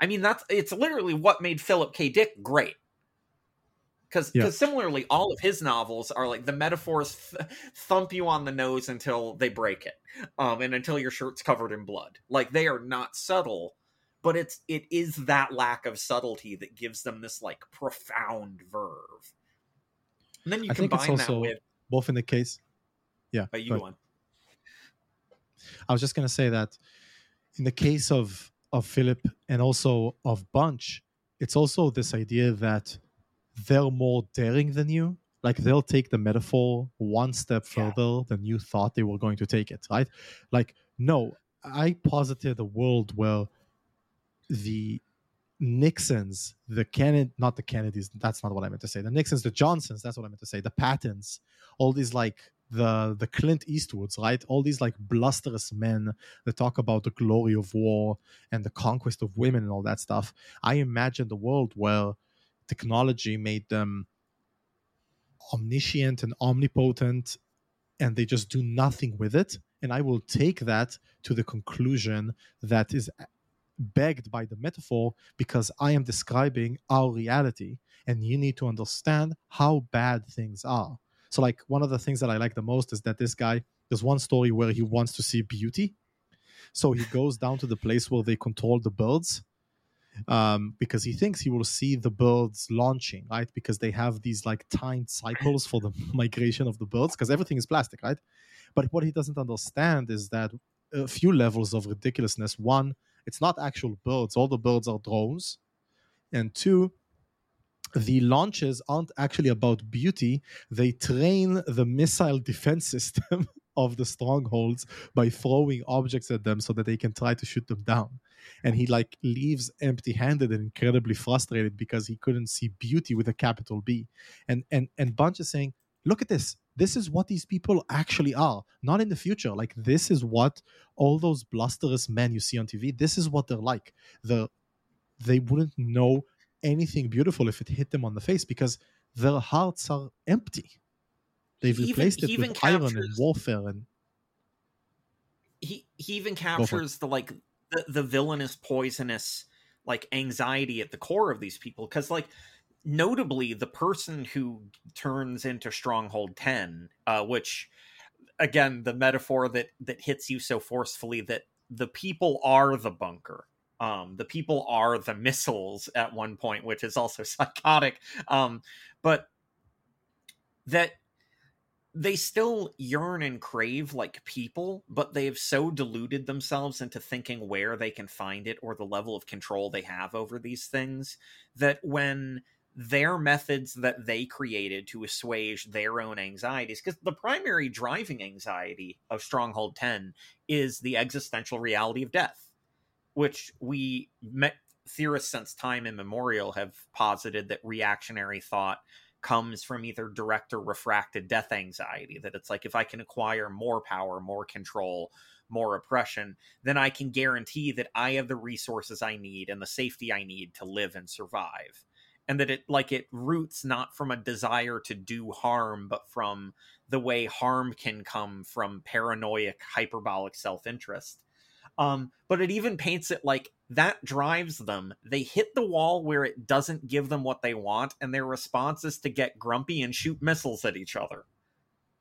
I mean that's it's literally what made Philip K Dick great. Cuz Yeah. similarly all of his novels are like the metaphors th- thump you on the nose until they break it. Um and until your shirt's covered in blood. Like they are not subtle, but it's it is that lack of subtlety that gives them this like profound verve. And then you I combine that with Both in the case. Yeah. but you go go on. I was just gonna say that in the case of of Philip and also of Bunch, it's also this idea that they're more daring than you. Like they'll take the metaphor one step Yeah. further than you thought they were going to take it, right? Like, no, I posited a world where the Nixons, the Kennedy, not the Kennedys, that's not what I meant to say. The Nixons, the Johnsons, that's what I meant to say. The Pattons, all these like the the Clint Eastwoods, right? All these like blusterous men that talk about the glory of war and the conquest of women and all that stuff. I imagine the world where technology made them omniscient and omnipotent and they just do nothing with it. And I will take that to the conclusion that is begged by the metaphor because I am describing our reality and you need to understand how bad things are. So, like, one of the things that I like the most is that this guy, there's one story where he wants to see beauty. So he goes down to the place where they control the birds um, because he thinks he will see the birds launching, right? Because they have these like timed cycles for the <laughs> migration of the birds because everything is plastic, right? But what he doesn't understand is that a few levels of ridiculousness. One, it's not actual birds, all the birds are drones. And two, the launches aren't actually about beauty. They train the missile defense <laughs> system of the strongholds by throwing objects at them so that they can try to shoot them down. And he like leaves empty-handed and incredibly frustrated because he couldn't see beauty with a capital B. And and and Bunch is saying, look at this. This is what these people actually are. Not in the future. Like this is what all those blusterous men you see on TV. This is what they're like. The they wouldn't know anything beautiful if it hit them on the face because their hearts are empty. They've He replaced he it even with iron and warfare and he he even captures the like the, the villainous poisonous like anxiety at the core of these people because like notably the person who turns into stronghold 10 uh which again the metaphor that that hits you so forcefully that the people are the bunker um the people are the missiles at one point which is also <laughs> psychotic um but that they still yearn and crave like people, but they've so deluded themselves into thinking where they can find it or the level of control they have over these things that when their methods that they created to assuage their own anxieties, because the primary driving anxiety of Stronghold 10 is the existential reality of death, which we met theorists since time immemorial have posited that reactionary thought comes from either direct or refracted death anxiety that it's like if i can acquire more power more control more oppression then i can guarantee that i have the resources i need and the safety i need to live and survive. And that it like it roots not from a desire to do harm but from the way harm can come from paranoid hyperbolic self-interest um, but it even paints it like that drives them. They hit the wall where it doesn't give them what they want, and their response is to get grumpy and shoot missiles at each other.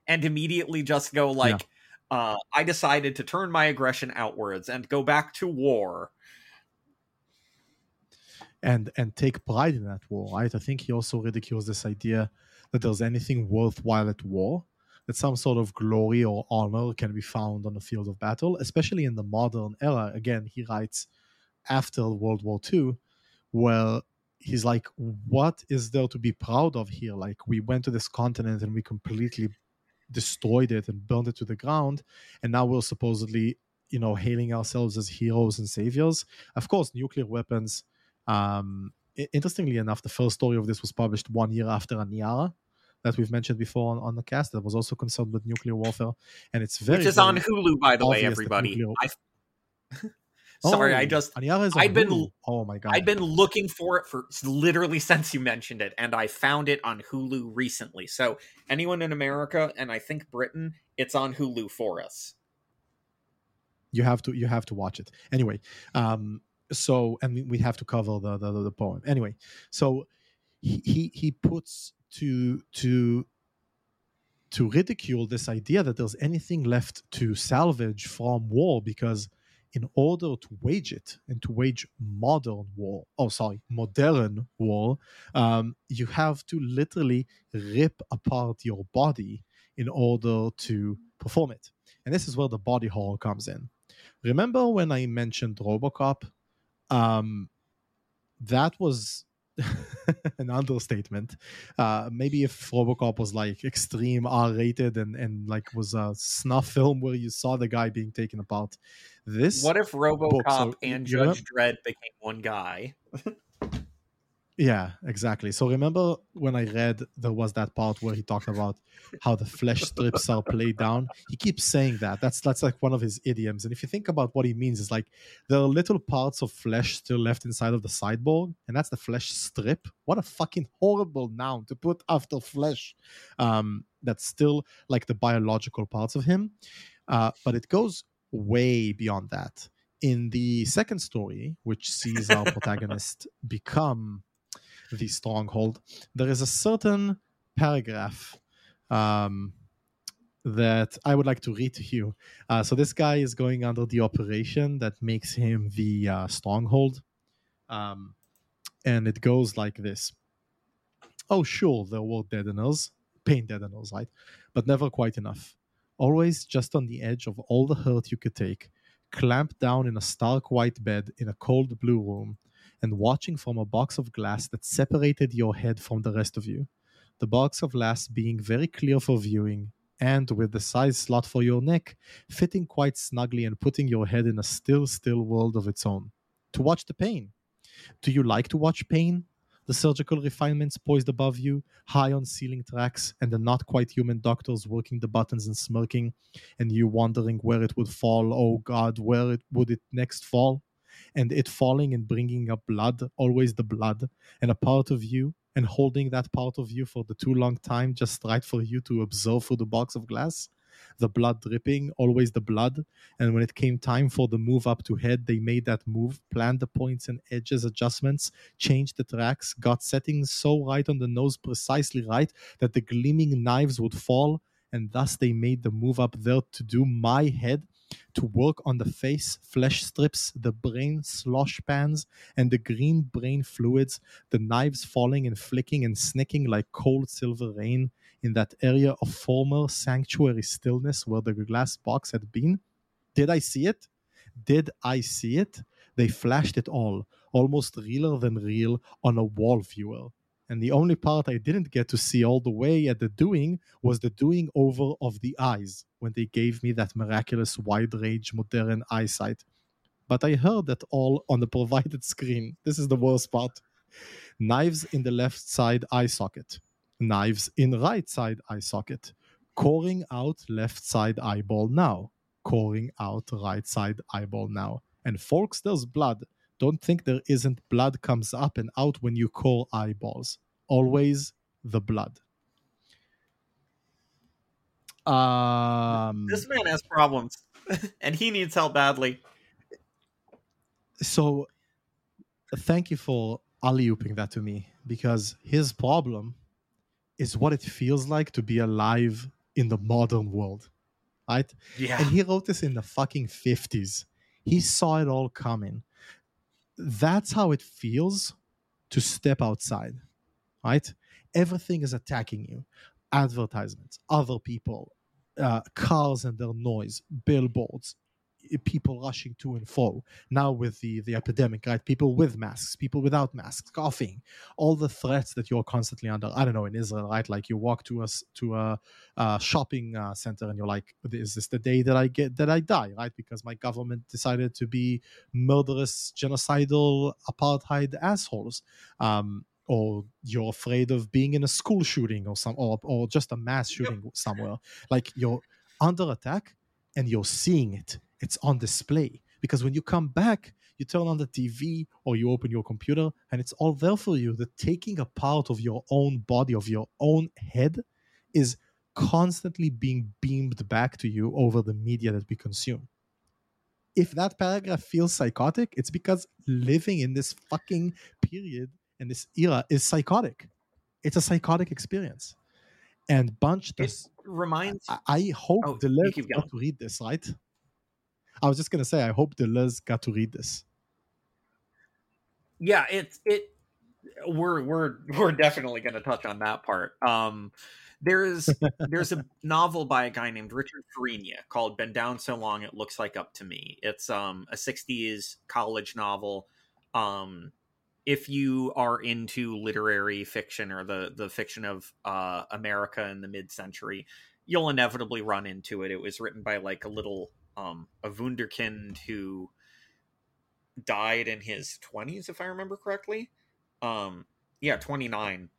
And immediately just go like, uh, I decided to turn my aggression outwards and go back to war. and and take pride in that war, right? I think he also ridicules this idea that there's anything worthwhile at war, that some sort of glory or honor can be found on the field of battle, especially in the modern era. Again, he writes after World War II, where he's like, what is there to be proud of here? Like, we went to this continent and we completely destroyed it and burned it to the ground, and now we're supposedly, you know, hailing ourselves as heroes and saviors. Of course, nuclear weapons. Um, interestingly enough, the first story of this was published one year after Aniara, that we've mentioned before on, on the cast, that was also concerned with nuclear warfare, and it's very which is very- on Hulu, by the way, everybody. nuclear- <laughs> Sorry, Oh, I just Aniara is on I'd been- Hulu. Oh my god. I'd been looking for it for literally <laughs> since you mentioned it, and I found it on Hulu recently. So anyone in America and I think Britain, it's on Hulu for us. you have to you have to watch it anyway um so and we, have to cover the, the the poem anyway so he he, he puts to to to ridicule this idea that there's anything left to salvage from war because in order to wage it and to wage modern war oh sorry modern war um, you have to literally rip apart your body in order to perform it. And this is where the body horror comes in. Remember when i mentioned robocop? Um that was <laughs> an understatement uh maybe if robocop was like extreme r-rated and and like was a snuff film where you saw the guy being taken apart this What if RoboCop so and Judge Dredd became one guy? <laughs> Yeah, exactly. So remember when I read there was that part where he talked about how the flesh strips are played down. He keeps saying that. That's that's like one of his idioms. And if you think about what he means, it's like there are little parts of flesh still left inside of the cyborg, and that's the flesh strip. What a fucking horrible noun to put after flesh. Um, that's still like the biological parts of him. Uh, but it goes way beyond that. In the second story, which sees our <laughs> protagonist become the stronghold, there is a certain paragraph um, that I would like to read to you. Uh, so this guy is going under the operation that makes him the uh, stronghold, um, and it goes like this. Oh, sure, there were deadeners, pain deadeners, right? But never quite enough. Always just on the edge of all the hurt you could take, clamped down in a stark white bed in a cold blue room, and watching from a box of glass that separated your head from the rest of you. The box of glass being very clear for viewing, and with the size slot for your neck fitting quite snugly and putting your head in a still, still world of its own. To watch the pain. Do you like to watch pain? The surgical refinements poised above you, high on ceiling tracks, and the not quite human doctors working the buttons and smirking, and you wondering where it would fall. Oh God, where it would it next fall? And it falling and bringing up blood, always the blood, and a part of you, and holding that part of you for the too long time, just right for you to observe through the box of glass. The blood dripping, always the blood. And when it came time for the move up to head, they made that move, planned the points and edges adjustments, changed the tracks, got settings so right on the nose, precisely right, that the gleaming knives would fall. And thus they made the move up there to do my head to work on the face, flesh strips, the brain slosh pans, and the green brain fluids, the knives falling and flicking and snicking like cold silver rain in that area of former sanctuary stillness where the glass box had been? Did I see it? Did I see it? They flashed it all, almost realer than real, on a wall viewer. And the only part I didn't get to see all the way at the doing was the doing over of the eyes when they gave me that miraculous wide range modern eyesight. But I heard that all on the provided <laughs> screen. This is the worst part. Knives in the left side eye socket, knives in right side eye socket, coring out left side eyeball now, coring out right side eyeball now. And folks, there's blood. Don't think there isn't blood comes up and out when you core eyeballs. Always the blood. Um, This man has problems, <laughs> and he needs help badly. so thank you for alley ooping that to me because his problem is what it feels like to be alive in the modern world, right? Yeah. And he wrote this in the fucking 50s. He saw it all coming. That's how it feels to step outside, right? Everything is attacking you advertisements, other people, uh, cars and their noise, billboards, people rushing to and fro. Now with the, the epidemic, right? People with masks, people without masks, coughing, all the threats that you're constantly under. I don't know in Israel, right? Like you walk to us to a, a shopping uh, center and you're like, is this the day that I get that I die, right? Because my government decided to be murderous, genocidal, apartheid assholes. Um, or you're afraid of being in a school shooting or some or, or just a mass shooting somewhere like you're under attack and you're seeing it it's on display because when you come back, you turn on the TV or you open your computer and it's all there for you. The taking apart of your own body, of your own head, is constantly being beamed back to you over the media that we consume. If that paragraph feels psychotic, it's because living in this fucking period and this era is psychotic. It's a psychotic experience. And Bunch this reminds I, I hope Oh, the going. to read this, right? I was just gonna say, I hope Deleuze got to read this. yeah it it we're we're we're definitely going to touch on that part. Um there's <laughs> there's a novel by a guy named richard Farina called been down so long it looks like up to me. It's um a 60s college novel. Um if you are into literary fiction or the the fiction of uh america in the mid-century you'll inevitably run into it. It was written by like a little um a wunderkind who died in his 20s if i remember correctly. Um yeah 29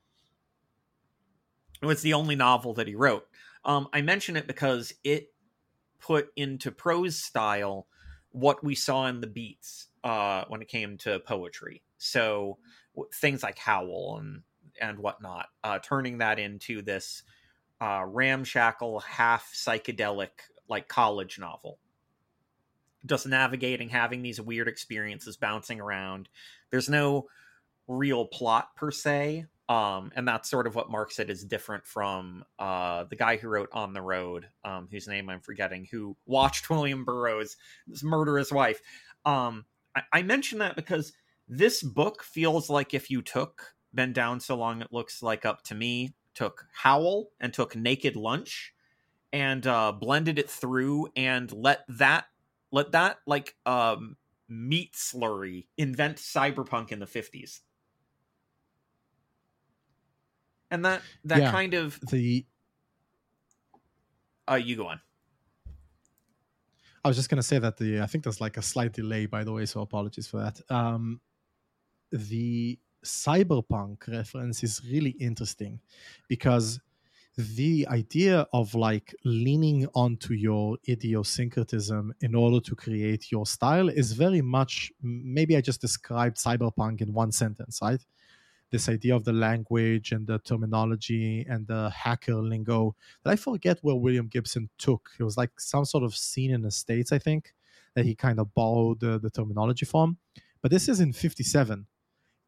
it was the only novel that he wrote. Um i mention it because it put into prose style what we saw in the beats uh when it came to poetry. So things like howl and and whatnot uh turning that into this uh ramshackle half psychedelic like college novel just navigating having these weird experiences bouncing around. There's no real plot per se um and that's sort of what marks it as different from uh the guy who wrote on the road um whose name i'm forgetting who watched <laughs> william burroughs murder his wife. Um I, I mention that because this book feels like if you took been down so long it looks like up to me took howl and took naked lunch and uh blended it through and let that let that like um meat slurry invent cyberpunk in the 50s and that that Yeah. kind of The uh you go on I was just gonna say that the I think there's like a slight delay, by the way, so apologies for that. Um, the cyberpunk reference is really interesting because the idea of like leaning onto your idiosyncratism in order to create your style is very much maybe I just described cyberpunk in one sentence, right? This idea of the language and the terminology and the hacker lingo that I forget where William Gibson took. It was like some sort of scene in the States, I think, that he kind of borrowed the, the terminology from. But this is in 57.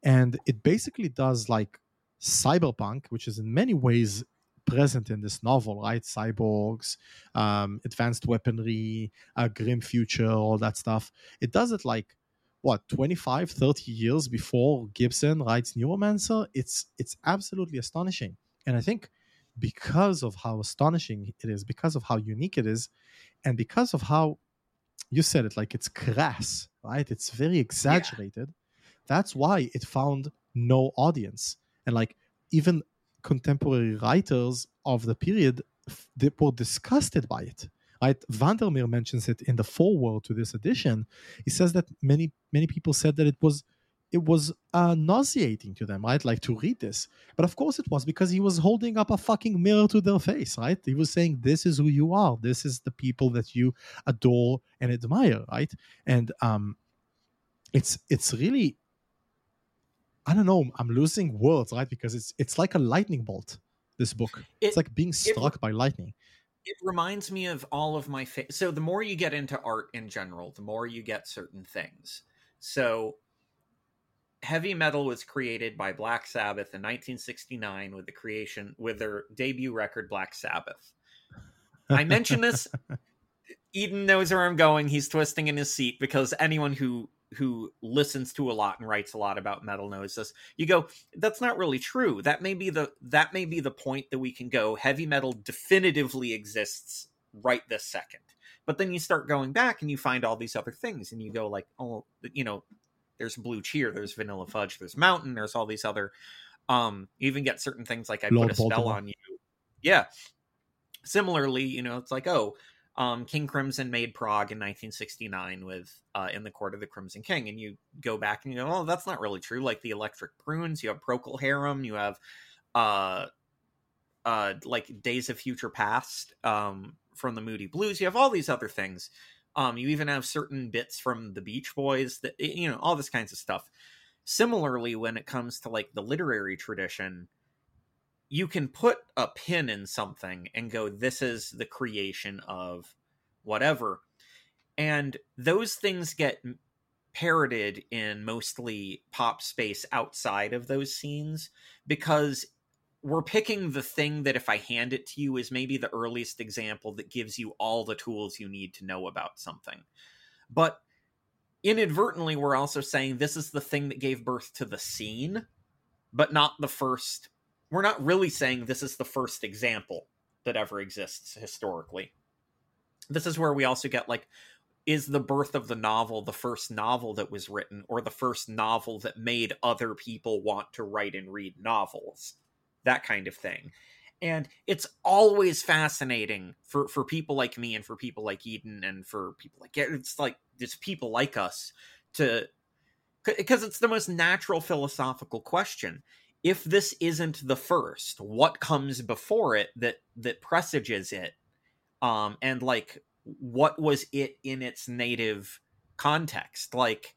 And it basically does like cyberpunk, which is in many ways present in this novel, right? Cyborgs, um, advanced weaponry, a grim future, all that stuff. It does it like what 25 30 years before gibson writes neuromancer? It's it's absolutely astonishing. And i think because of how astonishing it is because of how unique it is and because of how you said it like it's crass right? It's very exaggerated. That's why it found no audience. And like even contemporary writers of the period were disgusted by it right? Vandermeer mentions it in the foreword to this edition. He says that many many people said that it was it was uh, nauseating to them right? Like to read this. But of course it was because he was holding up a fucking mirror to their face right? He was saying this is who you are. This is the people that you adore and admire right? And um it's it's really i don't know i'm losing words right because it's it's like a lightning bolt this book. It- it's like being struck by lightning. It reminds me of all of my fa- so the more you get into art in general the more you get certain things. So heavy metal was created by black sabbath in 1969 with the creation with their debut record black sabbath. I mention this <laughs> eden knows where i'm going he's twisting in his seat because anyone who who listens to a lot and writes a lot about metal knows this you go that's not really true. That may be the that may be the point that we can go. Heavy metal definitively exists right this second. But then you start going back and you find all these other things and you go like oh you know there's blue cheer there's vanilla fudge there's mountain there's all these other um you even get certain things like i Lord put a spell on you. Yeah. Similarly you know it's like oh um, King Crimson made prog in 1969 with uh, In the Court of the Crimson King, and you go back and you go, oh, that's not really true. Like the Electric Prunes, you have Procol Harum, you have uh, uh, like Days of Future Past um, from the Moody Blues. You have all these other things, Um, you even have certain bits from the Beach Boys that you know all this kinds of stuff. Similarly, when it comes to like the literary tradition, you can put a pin in something and go, "This is the creation of whatever," and those things get parroted in mostly pop space outside of those scenes because we're picking the thing that if I hand it to you is maybe the earliest example that gives you all the tools you need to know about something. But inadvertently, we're also saying this is the thing that gave birth to the scene, but not the first. We're not really saying this is the first example that ever exists historically. This is where we also get like, is the birth of the novel the first novel that was written, or the first novel that made other people want to write and read novels? that kind of thing and it's always fascinating for for people like me and for people like eden and for people like it's like it's people like us to because it's the most natural philosophical question if this isn't the first what comes before it that that presages it um and like what was it in its native context like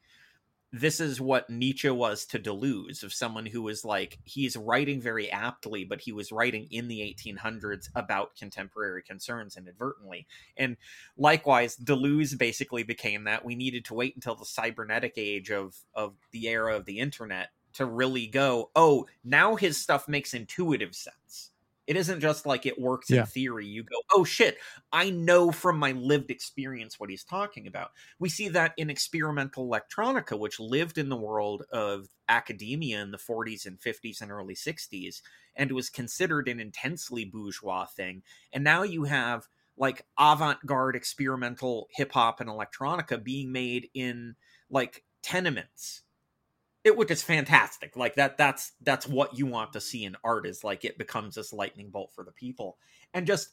this is what Nietzsche was to Deleuze, of someone who was like, he's writing very aptly, but he was writing in the 1800s about contemporary concerns inadvertently. And likewise, Deleuze basically became that. We needed to wait until the cybernetic age of, of the era of the internet to really go, oh, now his stuff makes intuitive sense. It isn't just like it works Yeah. in theory. You go, oh shit, I know from my lived experience what he's talking about. We see that in experimental electronica, which lived in the world of academia in the 40s and 50s and early 60s, and was considered an intensely bourgeois thing. And now you have like avant garde experimental hip hop and electronica being made in like tenements it which is fantastic. Like that that's that's what you want to see in art is like it becomes this lightning bolt for the people. And just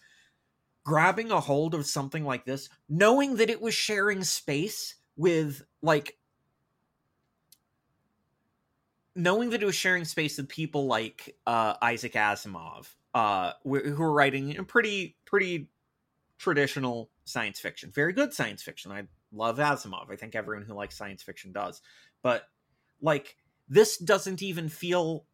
grabbing a hold of something like this knowing that it was sharing space with like knowing that it was sharing space with people like uh isaac asimov uh who are writing pretty pretty traditional science fiction. Very good science fiction. I love asimov. I think everyone who likes science fiction does. But like this doesn't even feel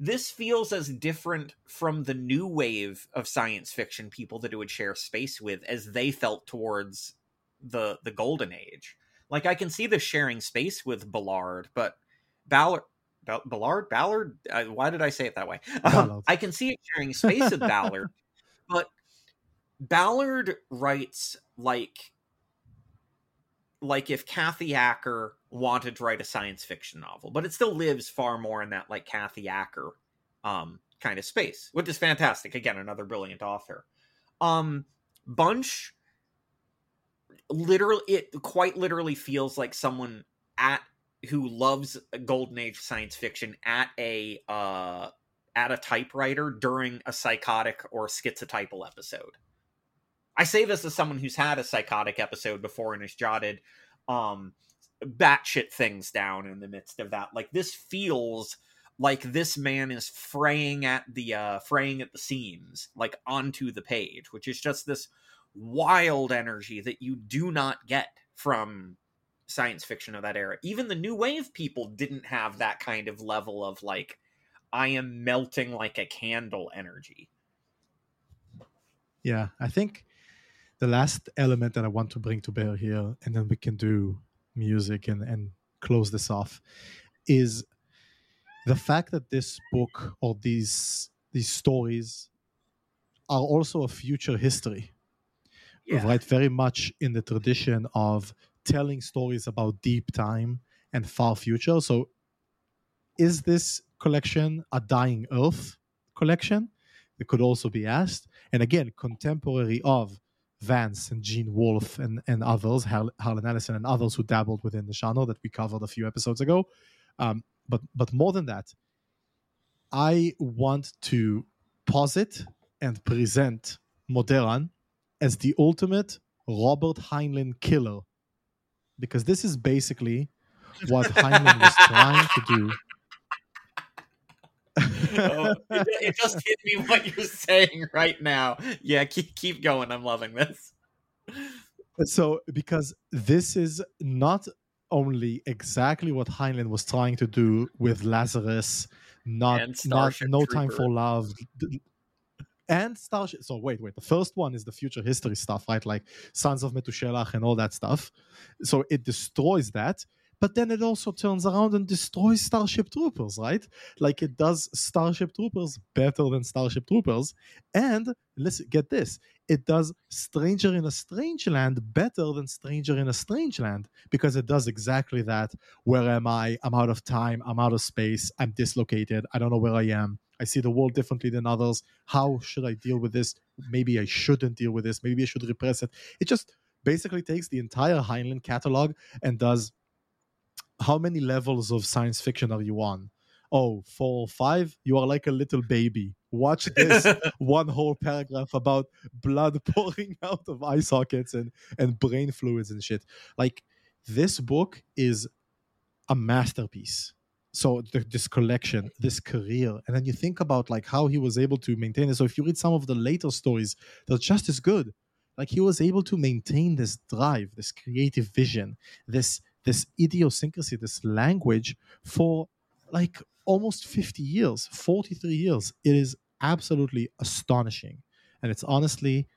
this feels as different from the new wave of science fiction people that it would share space with as they felt towards the the golden age like i can see the sharing space with ballard but ballard Ballard, Ballard. Uh, why did I say it that way? <laughs> Um, I can see it sharing space with Ballard, <laughs> but Ballard writes like like if Kathy Acker wanted to write a science fiction novel, but it still lives far more in that like Kathy Acker um kind of space, which is fantastic. Again, another brilliant author. Um Bunch literally it quite literally feels like someone at who loves golden age science fiction at a uh at a typewriter during a psychotic or schizotypal episode. I say this as someone who's had a psychotic episode before and has jotted um batshit things down in the midst of that. Like this feels like this man is fraying at the uh fraying at the seams, like onto the page, which is just this wild energy that you do not get from science fiction of that era. Even the new wave people didn't have that kind of level of like I am melting like a candle energy. Yeah, I think the last element that I want to bring to bear here, and then we can do music and, and close this off, is the fact that this book or these these stories are also a future history. Right, very much in the tradition of telling stories about deep time and far future. So, is this collection a dying Earth collection? It could also be asked. And again, contemporary of Vance and Gene Wolfe and, and others, Har- Harlan Ellison and others who dabbled within the genre that we covered a few episodes ago. Um, but but more than that, I want to posit and present Moderan as the ultimate Robert Heinlein killer. Because this is basically what <laughs> Heinlein was trying to do. Oh, <laughs> it, it just hit me what you're saying right now. Yeah, keep keep going. I'm loving this. so because this is not only exactly what Heinlein was trying to do with Lazarus, not not No Time for Love, and Starship. So wait, wait. The first one is the future history stuff, right? Like Sons of Methuselah and all that stuff. So it destroys that. But then it also turns around and destroys Starship Troopers, right? Like it does Starship Troopers better than Starship Troopers. And listen, get this it does Stranger in a Strange Land better than Stranger in a Strange Land because it does exactly that. Where am I? I'm out of time. I'm out of space. I'm dislocated. I don't know where I am. I see the world differently than others. How should I deal with this? Maybe I shouldn't deal with this. Maybe I should repress it. It just basically takes the entire Heinlein catalog and does how many levels of science fiction are you on? Oh, four or five? You are like a little baby. Watch this <laughs> one whole paragraph about blood <laughs> pouring out of eye sockets and, and brain fluids and shit. Like, this book is a masterpiece. So th- this collection, this career, and then you think about like how he was able to maintain it. So if you read some of the later stories, they're just as good. Like he was able to maintain this drive, this creative vision, this this idiosyncrasy, this language for like almost 50 years, 43 years. It is absolutely astonishing. And it's honestly,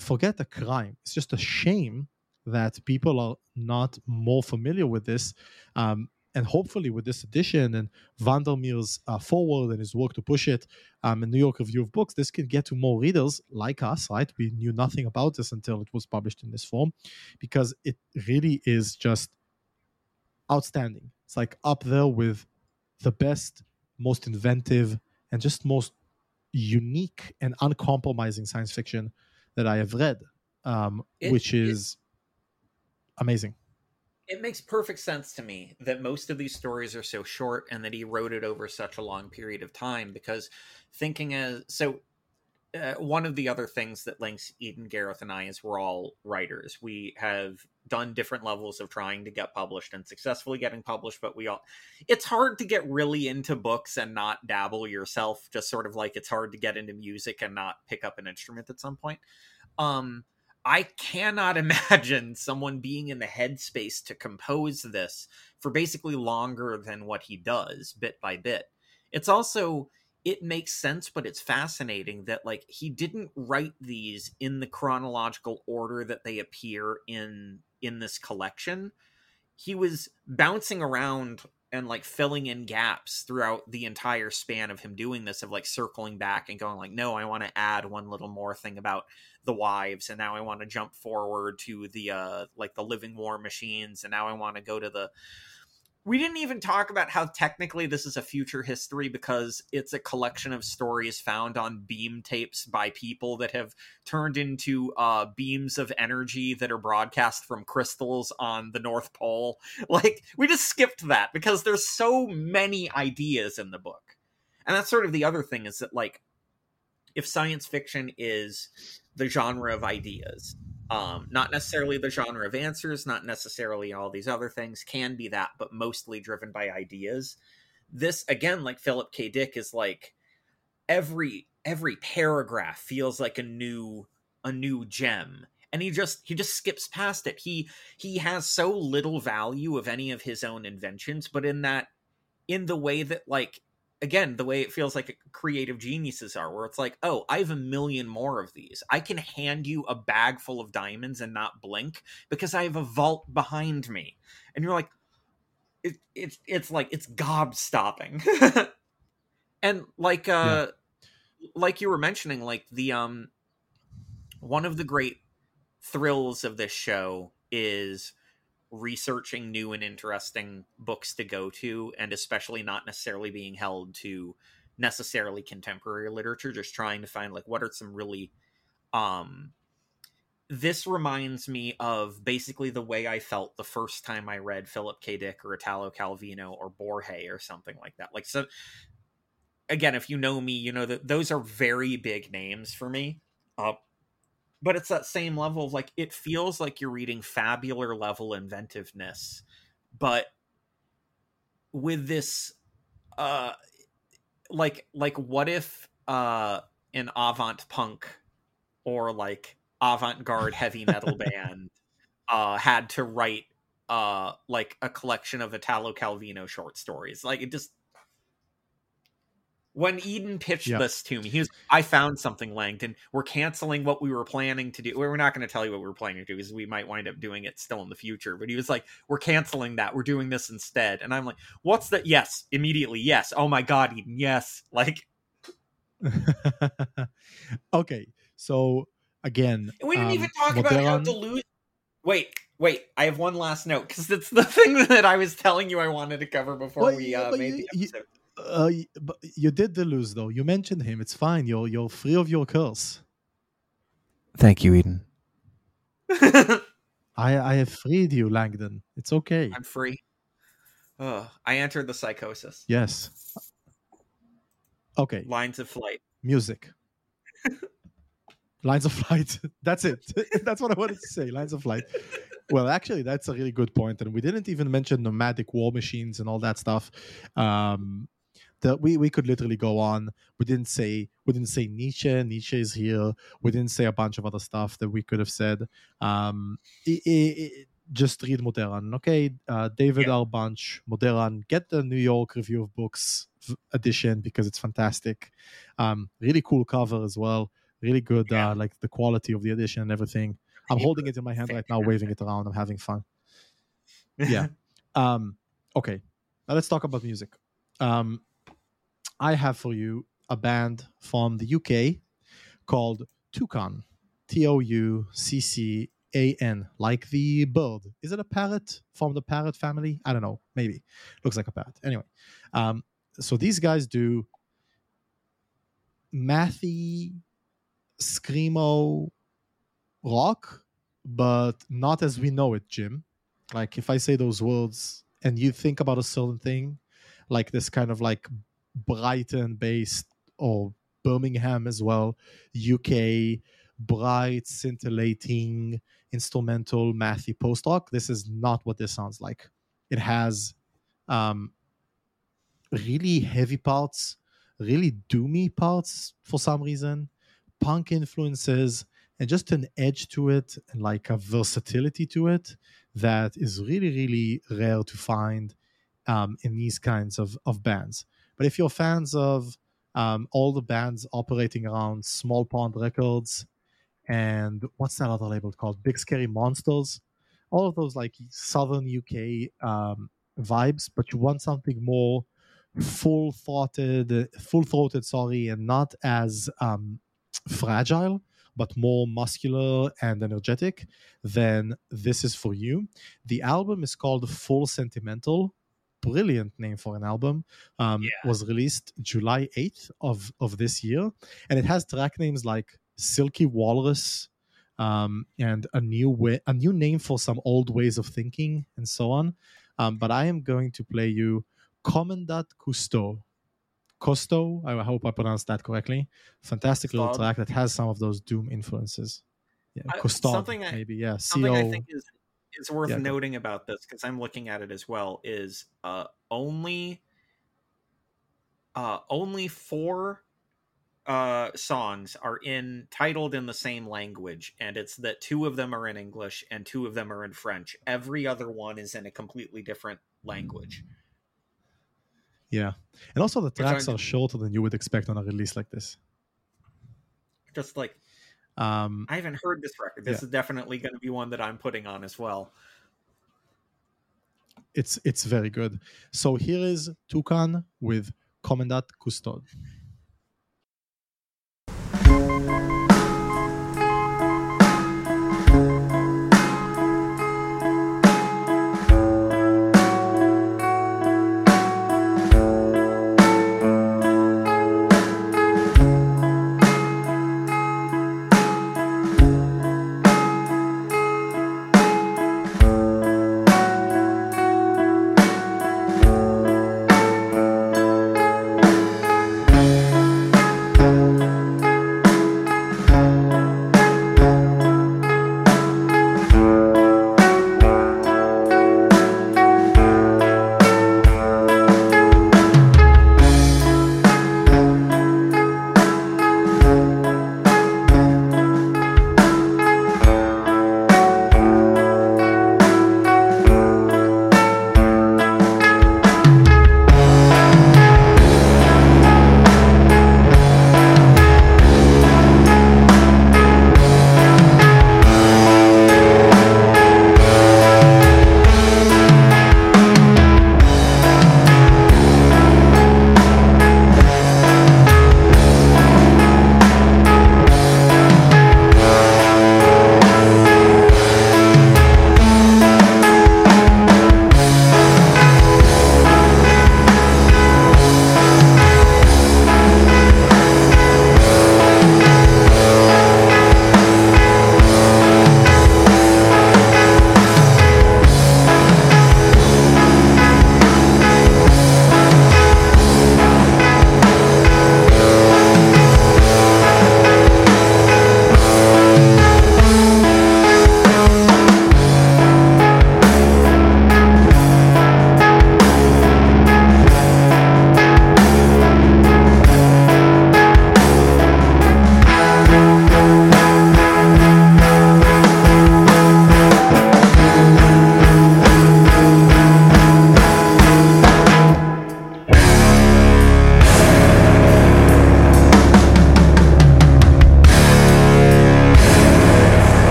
forget the crime. It's just a shame that people are not more familiar with this. Um, and hopefully, with this edition and Vandermeer's uh, forward and his work to push it, um, and New York Review of Books, this can get to more readers like us, right? We knew nothing about this until it was published in this form because it really is just outstanding. It's like up there with the best, most inventive, and just most unique and uncompromising science fiction that I have read, um, It- which it- is amazing. it makes perfect sense to me that most of these stories are so short and that he wrote it over such a long period of time because thinking as so uh, one of the other things that links Eden Gareth and I is we're all writers. We have done different levels of trying to get published and successfully getting published, but we all it's hard to get really into books and not dabble yourself, just sort of like it's hard to get into music and not pick up an instrument at some point. Um I cannot <laughs> imagine someone being in the headspace to compose this for basically longer than what he does, bit by bit. It's also it makes sense, but it's fascinating that like he didn't write these in the chronological order that they appear in in this collection. He was bouncing around and like filling in gaps throughout the entire span of him doing this of like circling back and going like no i want to add one little more thing about the wives and now i want to jump forward to the uh like the living war machines and now i want to go to the we didn't even talk about how technically this is a future history because it's a collection of stories found on beam tapes by people that have turned into uh, beams of energy that are broadcast from crystals on the North Pole. <laughs> Like, we just skipped that because there's so many ideas in the book. And that's sort of the other thing is that, like, if science fiction is the genre of ideas, um, not necessarily the genre of answers, not necessarily all these other things, can be that, but mostly driven by ideas. This again, like Philip K. Dick, is like every every paragraph feels like a new a new gem and he just he just skips past it he he has so little value of any of his own inventions but in that in the way that like again the way it feels like creative geniuses are where it's like oh i have a million more of these. I can hand you a bag full of diamonds and not blink because i have a vault behind me. And you're like it, it's it's like it's gob-stopping. <laughs> And like uh like you were mentioning like the um one of the great thrills of this show is researching new and interesting books to go to and especially not necessarily being held to necessarily contemporary literature just trying to find like what are some really um this reminds me of basically the way I felt the first time I read Philip K. Dick or Italo Calvino or Borges or something like that. Like so again, if you know me, you know that those are very big names for me. Uh, but it's that same level of like it feels like you're reading fabular level inventiveness, but with this uh like like what if uh an avant punk or like avant-garde heavy metal band <laughs> uh, had to write uh, like a collection of Italo Calvino short stories. Like it just when Eden pitched Yeah. this to me, he was, I found something, Langton. We're canceling what we were planning to do. We're not going to tell you what we were planning to do because we might wind up doing it still in the future. But he was like, We're canceling that. We're doing this instead. And I'm like, What's that? Yes, immediately. Yes. Oh my God, Eden. Yes. <laughs> Like, <laughs> okay, so again, we didn't um, even talk about how Moderan- delusion. Wait, wait. I have one last note because it's the <laughs> thing that I was telling you I wanted to cover before Well, we uh, made you- the you- episode. Uh, but you did Deleuze though. You mentioned him. It's fine. You're you're free of your curse. Thank you, Eden. <laughs> I I have freed you, Langdon. It's okay. I'm free. Ugh, I entered the psychosis. Yes. Okay. Lines of flight. Music. Lines of flight. <laughs> That's it. <laughs> that's what I wanted to say. Lines of flight. Well, actually, that's a really good point, and we didn't even mention nomadic war machines and all that stuff. Um, that we we could literally go on. We didn't say we didn't say Nietzsche. Nietzsche is here. We didn't say a bunch of other stuff that we could have said. Um, i- i- i- just read Moderan, okay? Uh, David Yeah. R. Bunch, Moderan. Get the New York Review of Books edition because it's fantastic. Um, really cool cover as well. Really good, Yeah. uh, like the quality of the edition and everything. I'm holding it in my hand right now, waving it around. I'm having fun. Yeah. <laughs> Um, okay, now let's talk about music. Um, I have for you a band from the UK called Toucan, T O U C C A N, like the bird. Is it a parrot from the parrot family? I don't know. Maybe looks like a parrot. Anyway, um, so these guys do mathy screamo rock, but not as we know it, Jim. Like if I say those words and you think about a certain thing, like this kind of like Brighton based or Birmingham as well, UK, bright, scintillating, instrumental, mathy post rock. This is not what this sounds like. It has um, really heavy parts, really doomy parts for some reason, punk influences, and just an edge to it and like a versatility to it that is really, really rare to find um, in these kinds of, of bands. But if you're fans of um, all the bands operating around Small Pond Records and what's that other label called? Big Scary Monsters, all of those like Southern UK um, vibes, but you want something more full thoughted, full throated, sorry, and not as um, fragile, but more muscular and energetic, then this is for you. The album is called Full Sentimental. Brilliant name for an album. Um, Yeah. Was released July 8th of, of this year. And it has track names like Silky Walrus um, and a new way, a new name for some old ways of thinking and so on. Um, but I am going to play you Commandant Cousteau. Costo, I hope I pronounced that correctly. Fantastic little track that has some of those Doom influences. Yeah, something I- maybe. Yeah, Something I think is is worth Yeah, noting about this because I'm looking at it as well is uh only uh only four uh songs are in titled in the same language and it's that two of them are in English and two of them are in French. Every other one is in a completely different language. Yeah, and also the tracks are shorter than you would expect on a release like this. Just like Um, I haven't heard this record. This Yeah. is definitely going to be one that I'm putting on as well. it's it's very good. So here is Toucan with Commandant Cousteau.